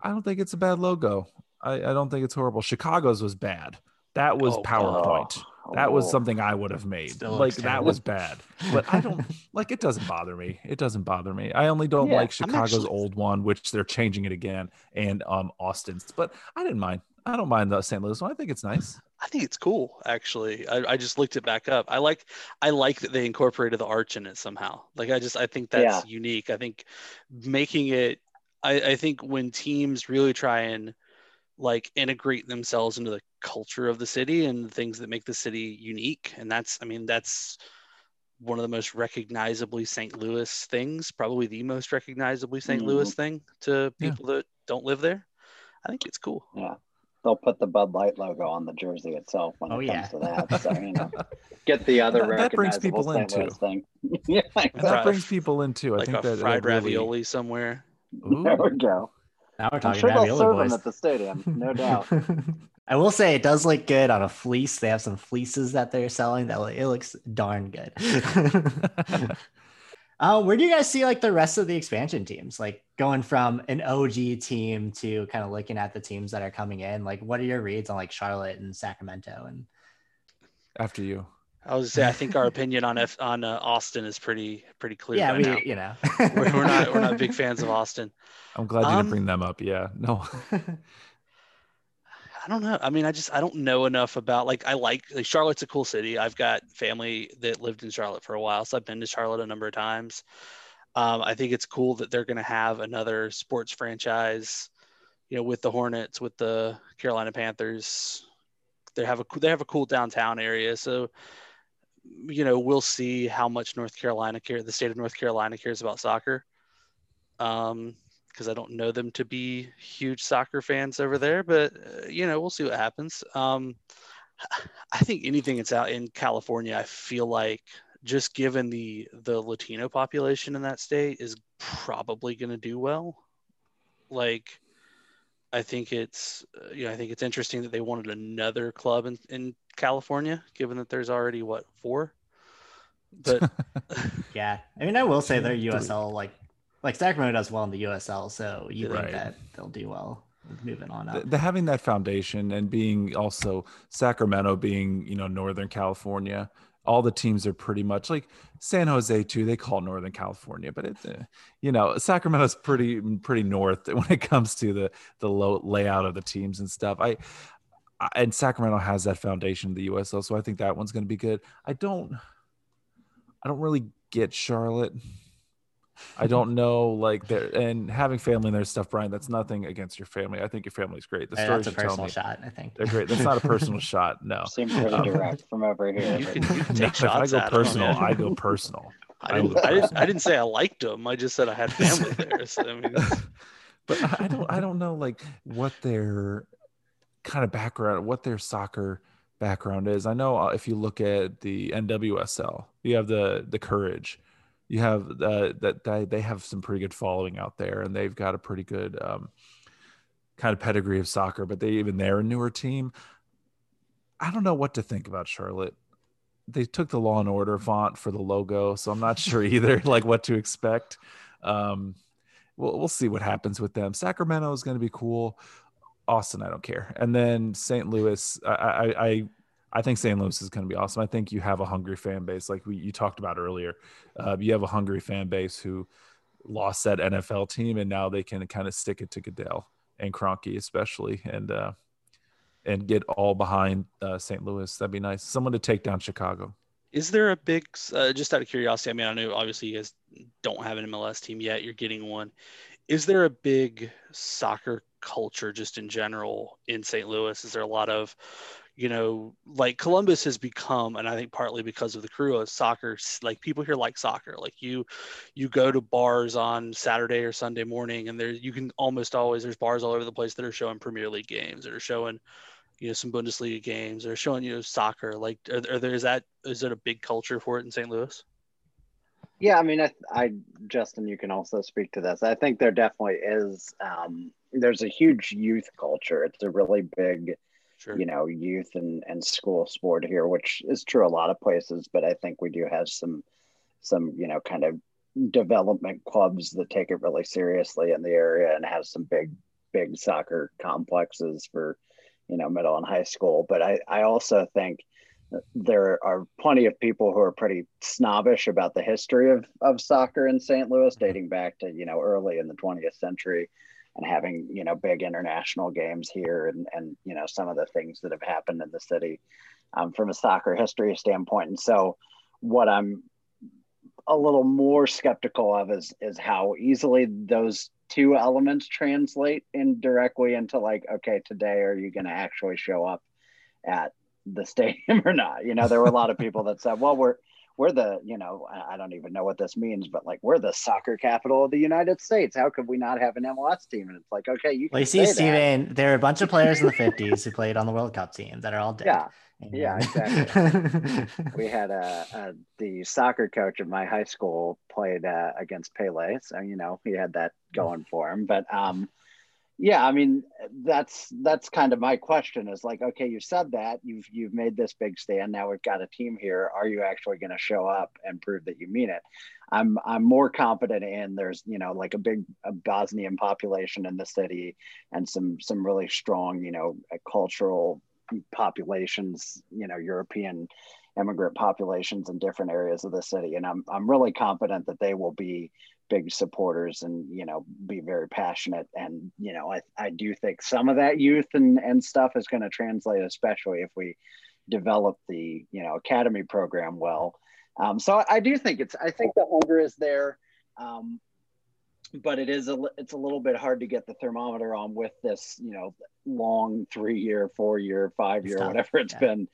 I don't think it's a bad logo. I, I don't think it's horrible. Chicago's was bad. That was oh, PowerPoint. Oh, that was something I would have made. like that was bad. But I don't like it doesn't bother me. It doesn't bother me. I only don't yeah, like Chicago's actually... old one, which they're changing it again, and um Austin's. But I didn't mind. I don't mind the St. Louis one. I think it's nice. I think it's cool actually. I, I just looked it back up. I like I like that they incorporated the arch in it somehow. Like I just I think that's yeah. unique. I think making it I, I think when teams really try and like integrate themselves into the culture of the city and things that make the city unique. And that's I mean that's one of the most recognizably St. Louis things, probably the most recognizably saint mm-hmm. Louis thing to people yeah. that don't live there. I think it's cool. Yeah they'll put the Bud Light logo on the jersey itself when oh, it comes yeah. to that. So you know, get the other that, that brings people into. Thing. yeah, exactly. that brings people into. I like think a that fried really... ravioli somewhere. Ooh. There we go. Now we're talking I'm sure ravioli they'll serve boys. them at the stadium, no doubt. I will say it does look good on a fleece. They have some fleeces that they're selling that it looks darn good. Uh, where do you guys see like the rest of the expansion teams? Like going from an OG team to kind of looking at the teams that are coming in. Like, what are your reads on like Charlotte and Sacramento? And after you, I was say I think our opinion on F, on uh, Austin is pretty pretty clear. Yeah, we now. you know we're, we're, not we're not big fans of Austin. I'm glad you um, didn't bring them up. Yeah, no. I don't know. I mean, I just I don't know enough about like I like like Charlotte's a cool city. I've got family that lived in Charlotte for a while, so I've been to Charlotte a number of times. Um, I think it's cool that they're going to have another sports franchise, you know, with the Hornets, with the Carolina Panthers. They have a they have a cool downtown area, so you know we'll see how much North Carolina care the state of North Carolina cares about soccer. Um, because I don't know them to be huge soccer fans over there, but uh, you know, we'll see what happens. Um, I think anything that's out in California, I feel like just given the the Latino population in that state is probably going to do well. Like, I think it's uh, you know I think it's interesting that they wanted another club in in California, given that there's already what four. But yeah, I mean, I will say their USL like like Sacramento does well in the USL, so you Right. think that they'll do well moving on up. the, the having that foundation and being also Sacramento being you know Northern California, all the teams are pretty much like San Jose too. They call Northern California, but it uh, you know Sacramento's pretty pretty north when it comes to the the low layout of the teams and stuff. I. I- And Sacramento has that foundation in the USL, so I think that one's going to be good. I don't, I don't really get Charlotte. I don't know, like there and having family in their stuff, Brian. That's nothing against your family. I think your family's great. The Hey, stories that's a you tell personal me, shot, I think. they're great. That's not a personal shot. No. Seems pretty direct from over here. You can, you can No, take if I go at 'em, personal, yeah. I go personal. I didn't, I didn't. I didn't say I liked them. I just said I had family there. So, I mean, but I I don't I don't know like what their kind of background, what their soccer background is. I know uh, if you look at the NWSL, you have the the Courage, you have uh, that they they have some pretty good following out there, and they've got a pretty good um, kind of pedigree of soccer. But they even they're a newer team. I don't know what to think about Charlotte. They took the Law and Order font for the logo, so I'm not sure either like what to expect. Um, we'll we'll see what happens with them. Sacramento is going to be cool. Austin, I don't care. And then St. Louis, I I I, I think St. Louis is going to be awesome. I think you have a hungry fan base, like we you talked about earlier. Uh, you have a hungry fan base who lost that NFL team, and now they can kind of stick it to Goodell and Kroenke, especially, and uh, and get all behind uh, St. Louis. That'd be nice. Someone to take down Chicago. is there a big? Uh, just out of curiosity, I mean, I know obviously you guys don't have an MLS team yet. You're getting one. Is there a big soccer culture just in general in St. Louis? Is there a lot of you know, like Columbus has become, and I think partly because of the crew of soccer, like people here like soccer. Like you, you go to bars on Saturday or Sunday morning, and there you can almost always there's bars all over the place that are showing Premier League games, that are showing, you know, some Bundesliga games, are showing you know soccer. Like, are, are there is that is it a big culture for it in St. Louis? Yeah, I mean, I, I, Justin, you can also speak to this. I think there definitely is. Um, there's a huge youth culture. It's a really big, Sure. you know, youth and and school sport here, which is true a lot of places. But I think we do have some, some, you know, kind of development clubs that take it really seriously in the area and have some big, big soccer complexes for, you know, middle and high school. But I, I also think there are plenty of people who are pretty snobbish about the history of, of soccer in St. Louis, mm-hmm. dating back to, you know, early in the 20th century and having, you know, big international games here and, and, you know, some of the things that have happened in the city um, from a soccer history standpoint. And so what I'm a little more skeptical of is, is how easily those two elements translate in directly into like, okay, today, are you going to actually show up at the stadium or not. You know, there were a lot of people that said, well, we're, we're the, you know, I don't even know what this means, but like we're the soccer capital of the United States. How could we not have an MLS team? And it's like, okay, you Well, can you see, say that. Steven, there are a bunch of players in the 50s who played on the World Cup team that are all dead. Yeah, And- yeah, exactly. we had a, a the soccer coach of my high school played uh, against Pele, so you know he had that going for him. But um, yeah, I mean that's that's kind of my question is like, okay, you said that you've you've made this big stand. Now we've got a team here. Are you actually going to show up and prove that you mean it? I'm I'm more confident in there's you know like a big a Bosnian population in the city and some some really strong you know cultural populations, you know, European immigrant populations in different areas of the city. And I'm, I'm really confident that they will be big supporters and, you know, be very passionate. And, you know, I, I do think some of that youth and, and stuff is going to translate, especially if we develop the, you know, academy program well. Um, so I, I do think it's, I think the hunger is there. Um, but it is a it's a little bit hard to get the thermometer on with this you know long three year four year five year It's whatever it's yeah. been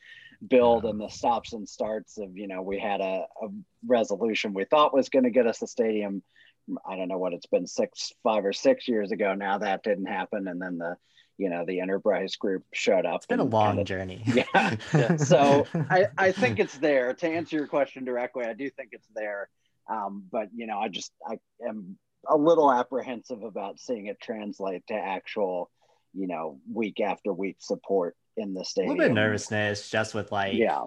build Yeah. and the stops and starts of you know we had a, a resolution we thought was going to get us a stadium I don't know what it's been six, five or six years ago now that didn't happen, and then the you know the enterprise group showed up. It's been a long kinda- journey. Yeah. Yeah. so I, I think it's there to answer your question directly. I do think it's there. Um, but you know, I just I am a little apprehensive about seeing it translate to actual, you know, week after week support in the state. a little bit nervousness just with like Yeah.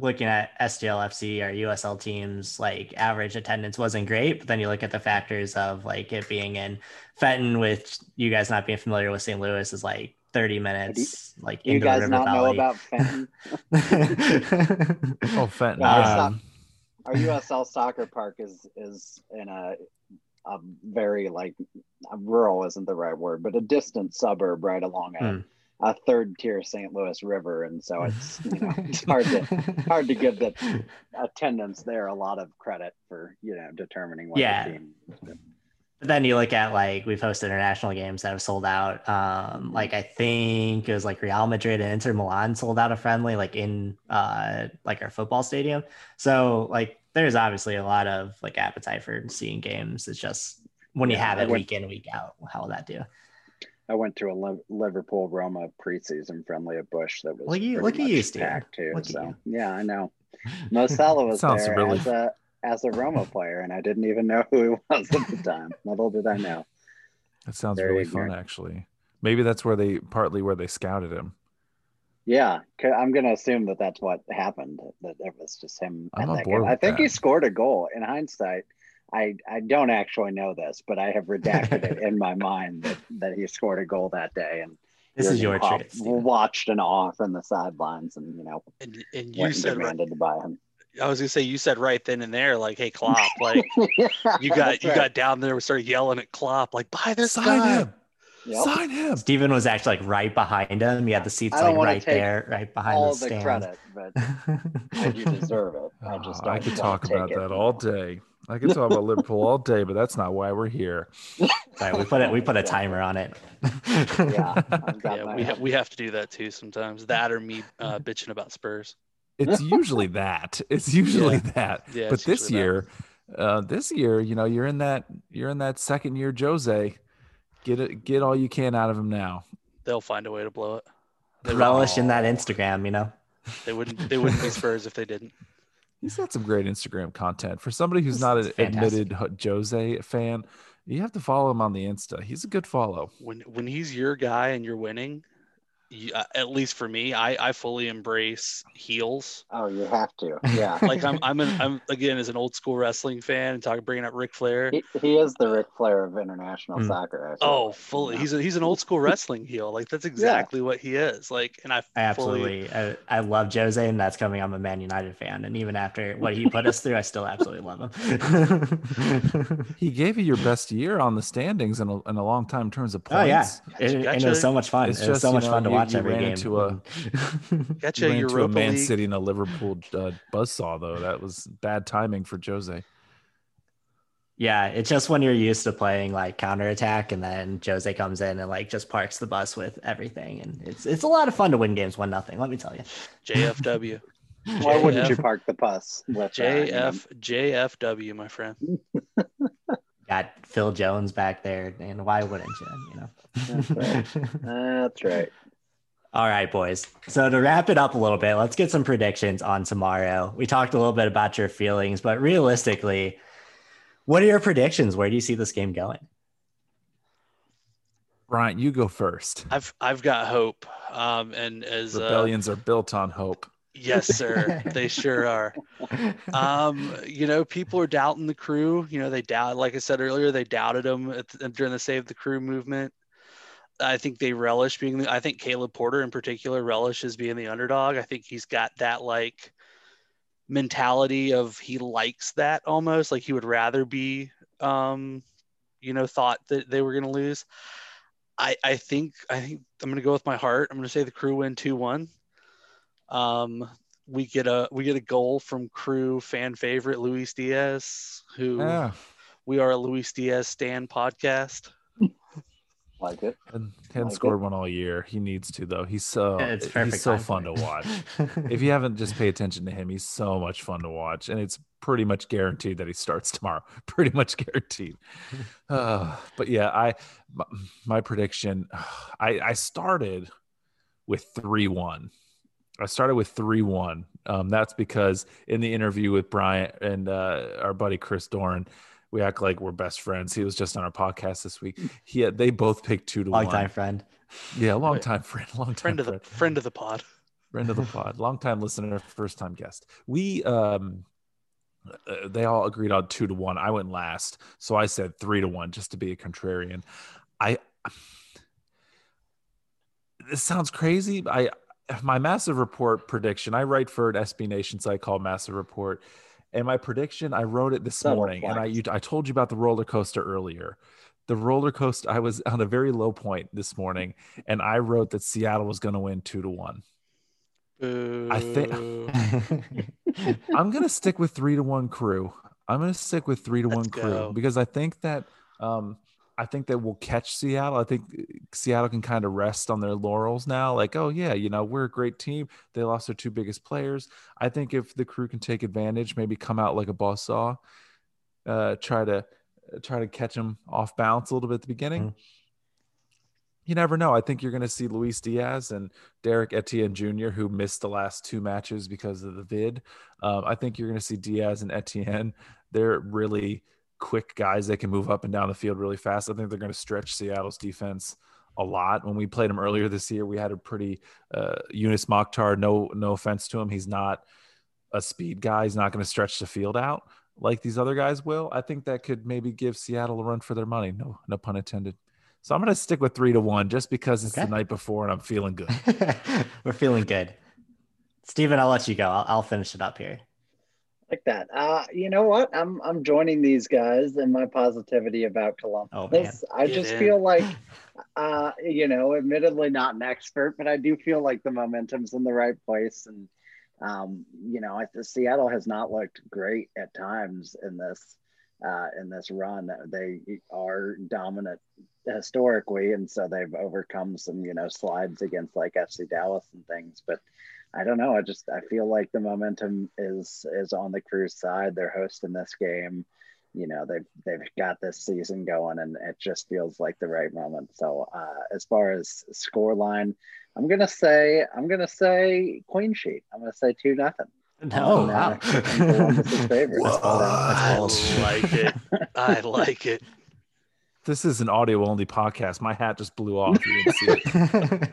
Looking at STLFC or USL teams, like average attendance wasn't great, but then you look at the factors of like it being in Fenton, which you guys not being familiar with St. Louis, is like 30 minutes, like Do you into the guys River not know about Fenton? Oh, Fenton. Yeah, um, Our USL soccer park is is in a a very like rural isn't the right word, but a distant suburb right along a, Hmm. A third tier St. Louis River, and so it's you know it's hard to hard to give the attendance there a lot of credit for you know determining what Yeah. the team. But then you look at like we've hosted international games that have sold out. Um, like I think it was like Real Madrid and Inter Milan sold out a friendly like in uh like our football stadium. So like there's obviously a lot of like appetite for seeing games. It's just when you Yeah, have it week in week out, how will that do? I went to a Liverpool Roma preseason friendly at Busch that was Look you- look at you, Steve. too. Look so yeah, I know. Mo Salah was there really- as a as a Roma player, and I didn't even know who he was at the time. Little did I know. That sounds really fun, actually. Maybe that's where they partly where they scouted him. Yeah, I'm gonna assume that that's what happened. That it was just him. I'm at that game. I think he scored a goal. In hindsight, I I don't actually know this, but I have redacted it in my mind that, that he scored a goal that day. And This is your Klopp truth. Steven. Watched and awe from the sidelines, and you know And, and you went and said, right, demanded to buy him. I was gonna say, you said right then and there, like, hey, Klopp, like, Yeah, you got you right. got down there, we started yelling at Klopp, like, buy this Sign guy. him. Yep. Sign him. Steven was actually like right behind him. He had the seats like right there, right behind all the the stands. credit, but I do deserve it. I Oh, just I could talk about it. that all day. I could talk about Liverpool all day, but that's not why we're here. Sorry, we put it. We put a timer on it. Yeah, Yeah, we have we have to do that too sometimes. That or me uh, bitching about Spurs. It's usually that. It's usually that. Yeah, but it's this usually that. year, uh, this year, you know, you're in that you're in that second year Jose. Get it get all you can out of him now. They'll find a way to blow it. They, Relish in that. Instagram, you know. they wouldn't they wouldn't be Spurs if they didn't. He's got some great Instagram content. For somebody who's not an fantastic. admitted Jose fan, you have to follow him on the Insta. He's a good follow. When when he's your guy and you're winning, you, at least for me, I I fully embrace heels. Oh, you have to. Yeah. Like I'm I'm an, I'm again as an old school wrestling fan and talking bringing up Ric Flair. He, he is the Ric Flair of international Hmm. soccer. I Oh, fully. you know? He's a, he's an old school wrestling heel. Like that's exactly what he is. Like, and I I fully absolutely, I, I love Jose, and that's coming. I'm a Man United fan, and even after what he put us through, I still absolutely love him. He gave you your best year on the standings in a, in a long time in terms of points. oh yeah, Gotcha, It- and it was so much fun. It's it was just, so you much know, fun to you- watch you every ran game. into a- gotcha. You ran into a Man League. City and a Liverpool uh, buzzsaw though. That was bad timing for Jose. Yeah, it's just when you're used to playing like counterattack and then Jose comes in and like just parks the bus with everything. And it's it's a lot of fun to win games one nothing, let me tell you. JFW. Why wouldn't you park the bus with uh, JF JFW, my friend. Got Phil Jones back there, and why wouldn't you? You know. That's right. That's right. All right, boys. So to wrap it up a little bit, let's get some predictions on tomorrow. We talked a little bit about your feelings, but realistically, what are your predictions? Where do you see this game going? Brian, you go first. I've I've got hope. Um, and as uh, Rebellions are built on hope. yes, sir, they sure are. Um, you know, people are doubting the crew. You know, they doubt, like I said earlier, they doubted them at during the Save the Crew movement. I think they relish being the, I think Caleb Porter in particular relishes being the underdog. I think he's got that like mentality of he likes that almost like he would rather be, um, you know, thought that they were going to lose. I, I think I think I'm going to go with my heart. I'm going to say the crew win two one. Um, we get a we get a goal from crew fan favorite Luis Diaz, who Yeah. we are a Luis Diaz stand podcast. Like it. And hadn't Like scored it. one all year. He needs to though. He's so Yeah, it's perfect he's so fun to watch. if you haven't just pay attention to him, he's so much fun to watch, and it's pretty much guaranteed that he starts tomorrow. Pretty much guaranteed. Uh, but yeah, I my, my prediction. I I started with three one. I started with three one. Um, that's because in the interview with Bryant and uh, our buddy Chris Doran, we act like we're best friends. He was just on our podcast this week. He had, they both picked two to one. Long one. time friend. Yeah, long Right. time friend, long time Friend of the friend of the pod. friend of the pod, long time listener, first time guest. We um uh, they all agreed on two to one. I went last, so I said three to one just to be a contrarian. I this sounds crazy. I my massive report prediction. I write for an SB Nation site called Massive Report, and my prediction I wrote it this Subtle morning, and I you, I told you about the roller coaster earlier. The roller coaster. I was on a very low point this morning, and I wrote that Seattle was going to win two to one. I think- I'm gonna stick with three to one crew. I'm gonna stick with three to Let's one crew go. because I think that um I think that we'll catch Seattle. I think Seattle can kind of rest on their laurels now. Like, oh yeah, you know, we're a great team. They lost their two biggest players. I think if the crew can take advantage, maybe come out like a boss saw, uh, try to try to catch them off balance a little bit at the beginning. Mhm. You never know. I think you're going to see Luis Diaz and Derrick Etienne Jr., who missed the last two matches because of the vid. Um, I think you're going to see Diaz and Etienne. They're really quick guys. They can move up and down the field really fast. I think they're going to stretch Seattle's defense a lot. When we played him earlier this year, we had a pretty uh, Youness Mokhtar. No, no offense to him, he's not a speed guy. He's not going to stretch the field out like these other guys will. I think that could maybe give Seattle a run for their money. No, no pun intended. So I'm going to stick with three to one just because it's Okay. the night before and I'm feeling good. We're feeling good. Steven, I'll let you go. I'll, I'll finish it up here. Like that. Uh, you know what? I'm I'm joining these guys in my positivity about Columbus. Oh, man. I Get just in. feel like, uh, you know, admittedly not an expert, but I do feel like the momentum's in the right place, and um, you know, I, Seattle has not looked great at times in this uh, in this run. They are dominant historically, and so they've overcome some you know slides against like FC Dallas and things, but. I don't know. I just I feel like the momentum is is on the Crew's side. They're hosting this game. You know, they've they've got this season going, and it just feels like the right moment. So uh, as far as score line, I'm gonna say I'm gonna say Queen Sheet. I'm gonna say two nothing. No, Oh, wow. no. Favorite. That's bold. That's I bold. like it. I like it. This is an audio only podcast. My hat just blew off. You didn't see it.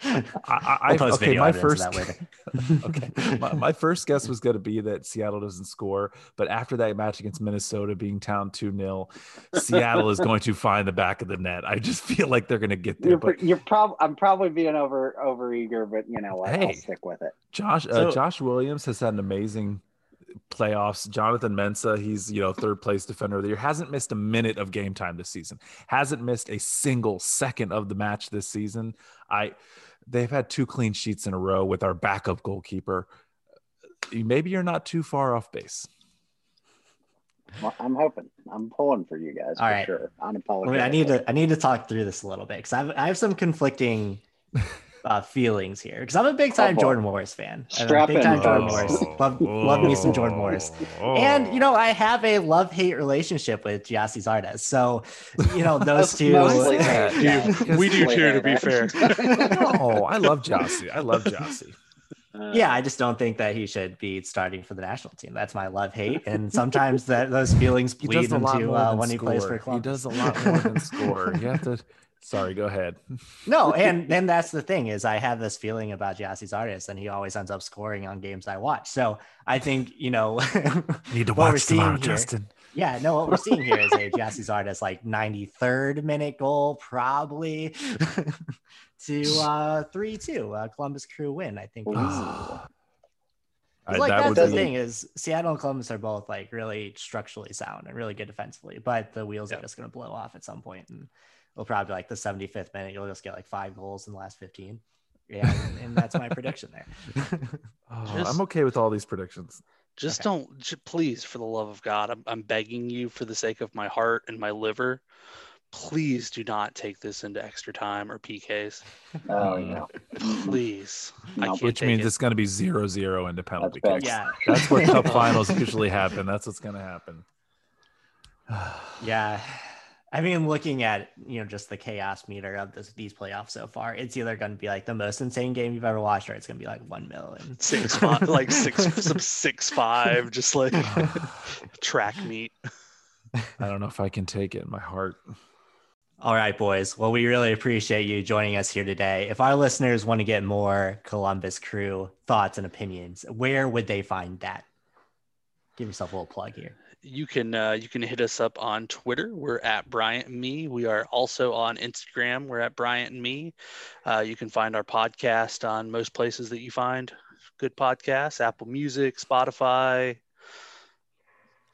I, I, We'll okay, video my first that okay, my, my first guess was going to be that Seattle doesn't score, but after that match against Minnesota being down two 0 Seattle is going to find the back of the net. I just feel like they're going to get there. You're, But you're prob- I'm probably being over over eager, but you know what? I'll Hey. stick with it. Josh uh, So- Josh Williams has had an amazing playoffs. Jonathan Mensah, he's you know third place defender of the year, hasn't missed a minute of game time this season. Hasn't missed a single second of the match this season. I they've had two clean sheets in a row with our backup goalkeeper. Maybe you're not too far off base. Well, I'm hoping. I'm pulling for you guys All for right. sure. I, Unapologetic. mean, I need to I need to talk through this a little bit because I have I have some conflicting uh, feelings here because I'm a big time Oh. Jordan Morris fan. I'm a Strap big time Jordan. Morris. Love love me some Jordan Morris. And you know, I have a love hate relationship with Gyasi Zardes. So, you know, those two. mostly Yeah, yeah, Jeff. because- we do too, to be fair. oh, I love Gyasi. I love Gyasi. Uh, yeah, I just don't think that he should be starting for the national team. That's my love hate, and sometimes that those feelings He bleed does into uh, than when he plays for club. He does a lot more than score. You have to. Sorry, go ahead. no, and then that's the thing is I have this feeling about Gyasi Zardes, and he always ends up scoring on games I watch. So I think you know Need to what watch seeing tomorrow, here- Justin. Yeah, no, what we're seeing here is a Gyasi Zardes like 93rd minute goal, probably to uh 3-2, uh, Columbus Crew win. I think. is- It's I- like that that's the be- thing is Seattle and Columbus are both like really structurally sound and really good defensively, but the wheels Yeah. are just going to blow off at some point, and it'll probably be like the 75th minute. You'll just get like five goals in the last 15. Yeah, and, and that's my prediction there. Oh, Just- I'm okay with all these predictions. Just Okay. don't, j- please, for the love of God, I'm, I'm begging you for the sake of my heart and my liver, please do not take this into extra time or PKs. Oh mm-hmm. yeah. Please. I No. can't Which means it. it's going to be zero zero into penalty bad. kicks. Yeah. That's where cup finals usually happen. That's what's going to happen. Yeah. I mean, looking at you know just the chaos meter of this these playoffs so far, it's either going to be like the most insane game you've ever watched, or it's going to be like one million. six five, like six some six five, just like track meet. I don't know if I can take it in my heart. All right, boys. Well, we really appreciate you joining us here today. If our listeners want to get more Columbus Crew thoughts and opinions, where would they find that? Give yourself a little plug here. You can uh, you can hit us up on Twitter. We're at Bryant and Me. We are also on Instagram. We're at Bryant and Me. Uh, you can find our podcast on most places that you find good podcasts: Apple Music, Spotify.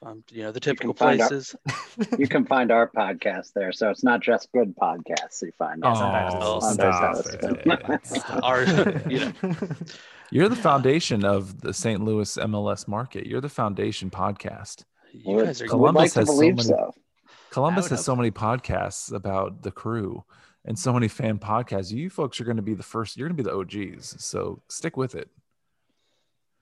Um, you know the typical find our- places. You can find our podcast there, so it's not just good podcasts you find. Yeah, sometimes it's- Oh, sometimes stop it. Stop. Our, you know, You're the foundation of the St. Louis MLS market. You're the foundation podcast. you guys are Columbus like to has so many- so. Columbus has so many podcasts about the crew and so many fan podcasts. You folks are going to be the first. You're going to be the OGs. So stick with it.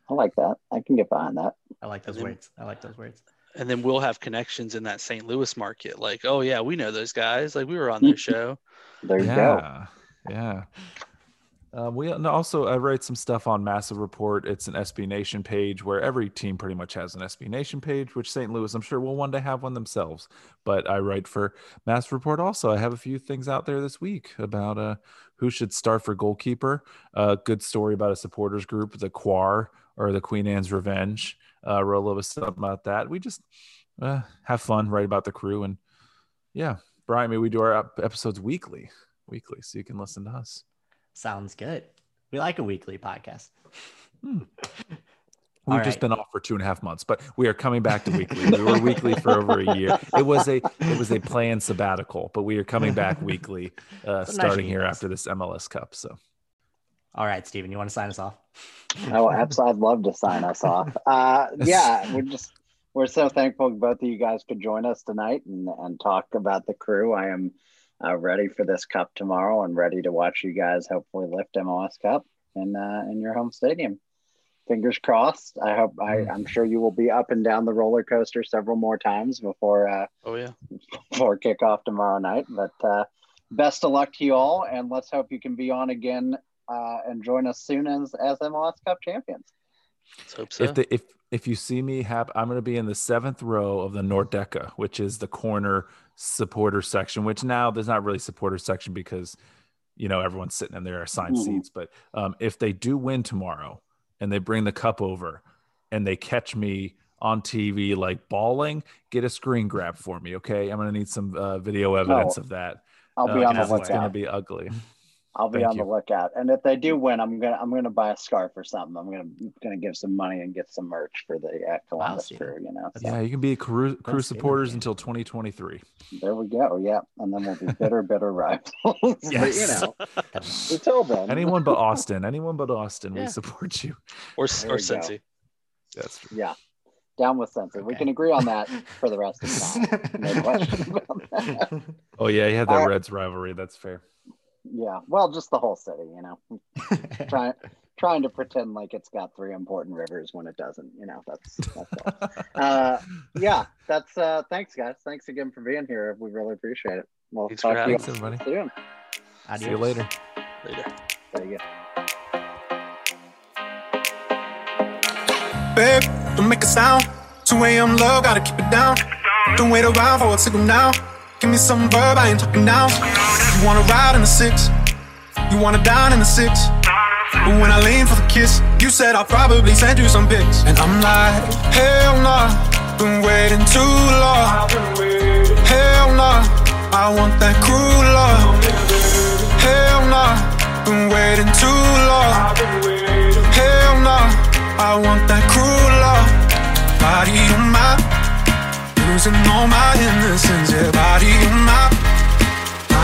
I like that. I can get behind that. I like those then- words. I like those words. and then we'll have connections in that St. Louis market. Like, oh yeah, we know those guys. Like we were on their show. There you go. yeah, yeah. Um, we and also I write some stuff on Massive Report. It's an SB Nation page where every team pretty much has an SB Nation page. Which St. Louis, I'm sure, will one day have one themselves. But I write for Massive Report also. I have a few things out there this week about uh, who should start for goalkeeper. A good story about a supporters group, the Quar or the Queen Anne's Revenge. Uh, wrote a little bit stuff about that. We just uh, have fun, write about the crew, and yeah, Brian, maybe we do our episodes weekly, weekly, so you can listen to us. Sounds good. We like a weekly podcast. We've All just been off for two and a half months, but we are coming back to weekly. We were weekly for over a year. It was a it was a planned sabbatical, but we are coming back weekly, uh, nice starting here after this MLS Cup. So All right, Steven, you want to sign us off? Oh, absolutely. I'd love to sign us off. Uh, yeah, we're just we're so thankful both of you guys could join us tonight and, and talk about the crew. I am uh, ready for this cup tomorrow and ready to watch you guys hopefully lift MLS Cup in uh, in your home stadium. Fingers crossed. I hope I, I'm sure you will be up and down the roller coaster several more times before uh, Oh yeah. before kickoff tomorrow night. But uh, best of luck to you all, and let's hope you can be on again uh, and join us soon as as MLS Cup champions. Let's hope so. if the if if you see me hap I'm going to be in the seventh row of the Nordecke, which is the corner supporter section. Which now there's not really supporter section because you know everyone's sitting in their assigned Mhm. seats. But um, if they do win tomorrow and they bring the cup over and they catch me on TV like bawling, get a screen grab for me, okay? I'm going to need some uh, video evidence Oh, of that. I'll uh, be on the because it's going to be ugly. I'll be thank on you. the lookout. And if they do win, I'm gonna I'm gonna buy a scarf or something. I'm gonna gonna give some money and get some merch for the uh, Columbus Steven. crew. You know, so Yeah, you can be crew, crew supporters until 2023. there we go. Yeah, and then we'll be bitter, bitter rivals. But, you Yes. know, until then, Anyone but Austin. Anyone but Austin. Yeah. We support you. or There or you go. Cincy. That's true. Yeah, down with Cincy. We can agree on that for the rest of the time. No question about that. Oh yeah, you had that Uh, Reds rivalry. That's fair. Yeah, well, just the whole city. You know, trying trying to pretend like it's got three important rivers when it doesn't. You know, that's that's all. uh, yeah, that's uh, thanks, guys. Thanks again for being here. We really appreciate it. We'll Thanks for talk to you Thanks, everybody. soon. See you later. Later. There you go. Babe, don't make a sound. 2 a.m. low, gotta keep it down. Don't wait around for a signal now. Give me some verb, I ain't talking now. You wanna ride in the six, you wanna dine in the six. But when I lean for the kiss, you said I'll probably send you some pics. And I'm like, hell nah, been waiting too long. Hell nah, I want that cruel love. Hell nah, been waiting too long. Hell nah, I want that cruel love. Body on my, losing all my innocence. Yeah, body on my,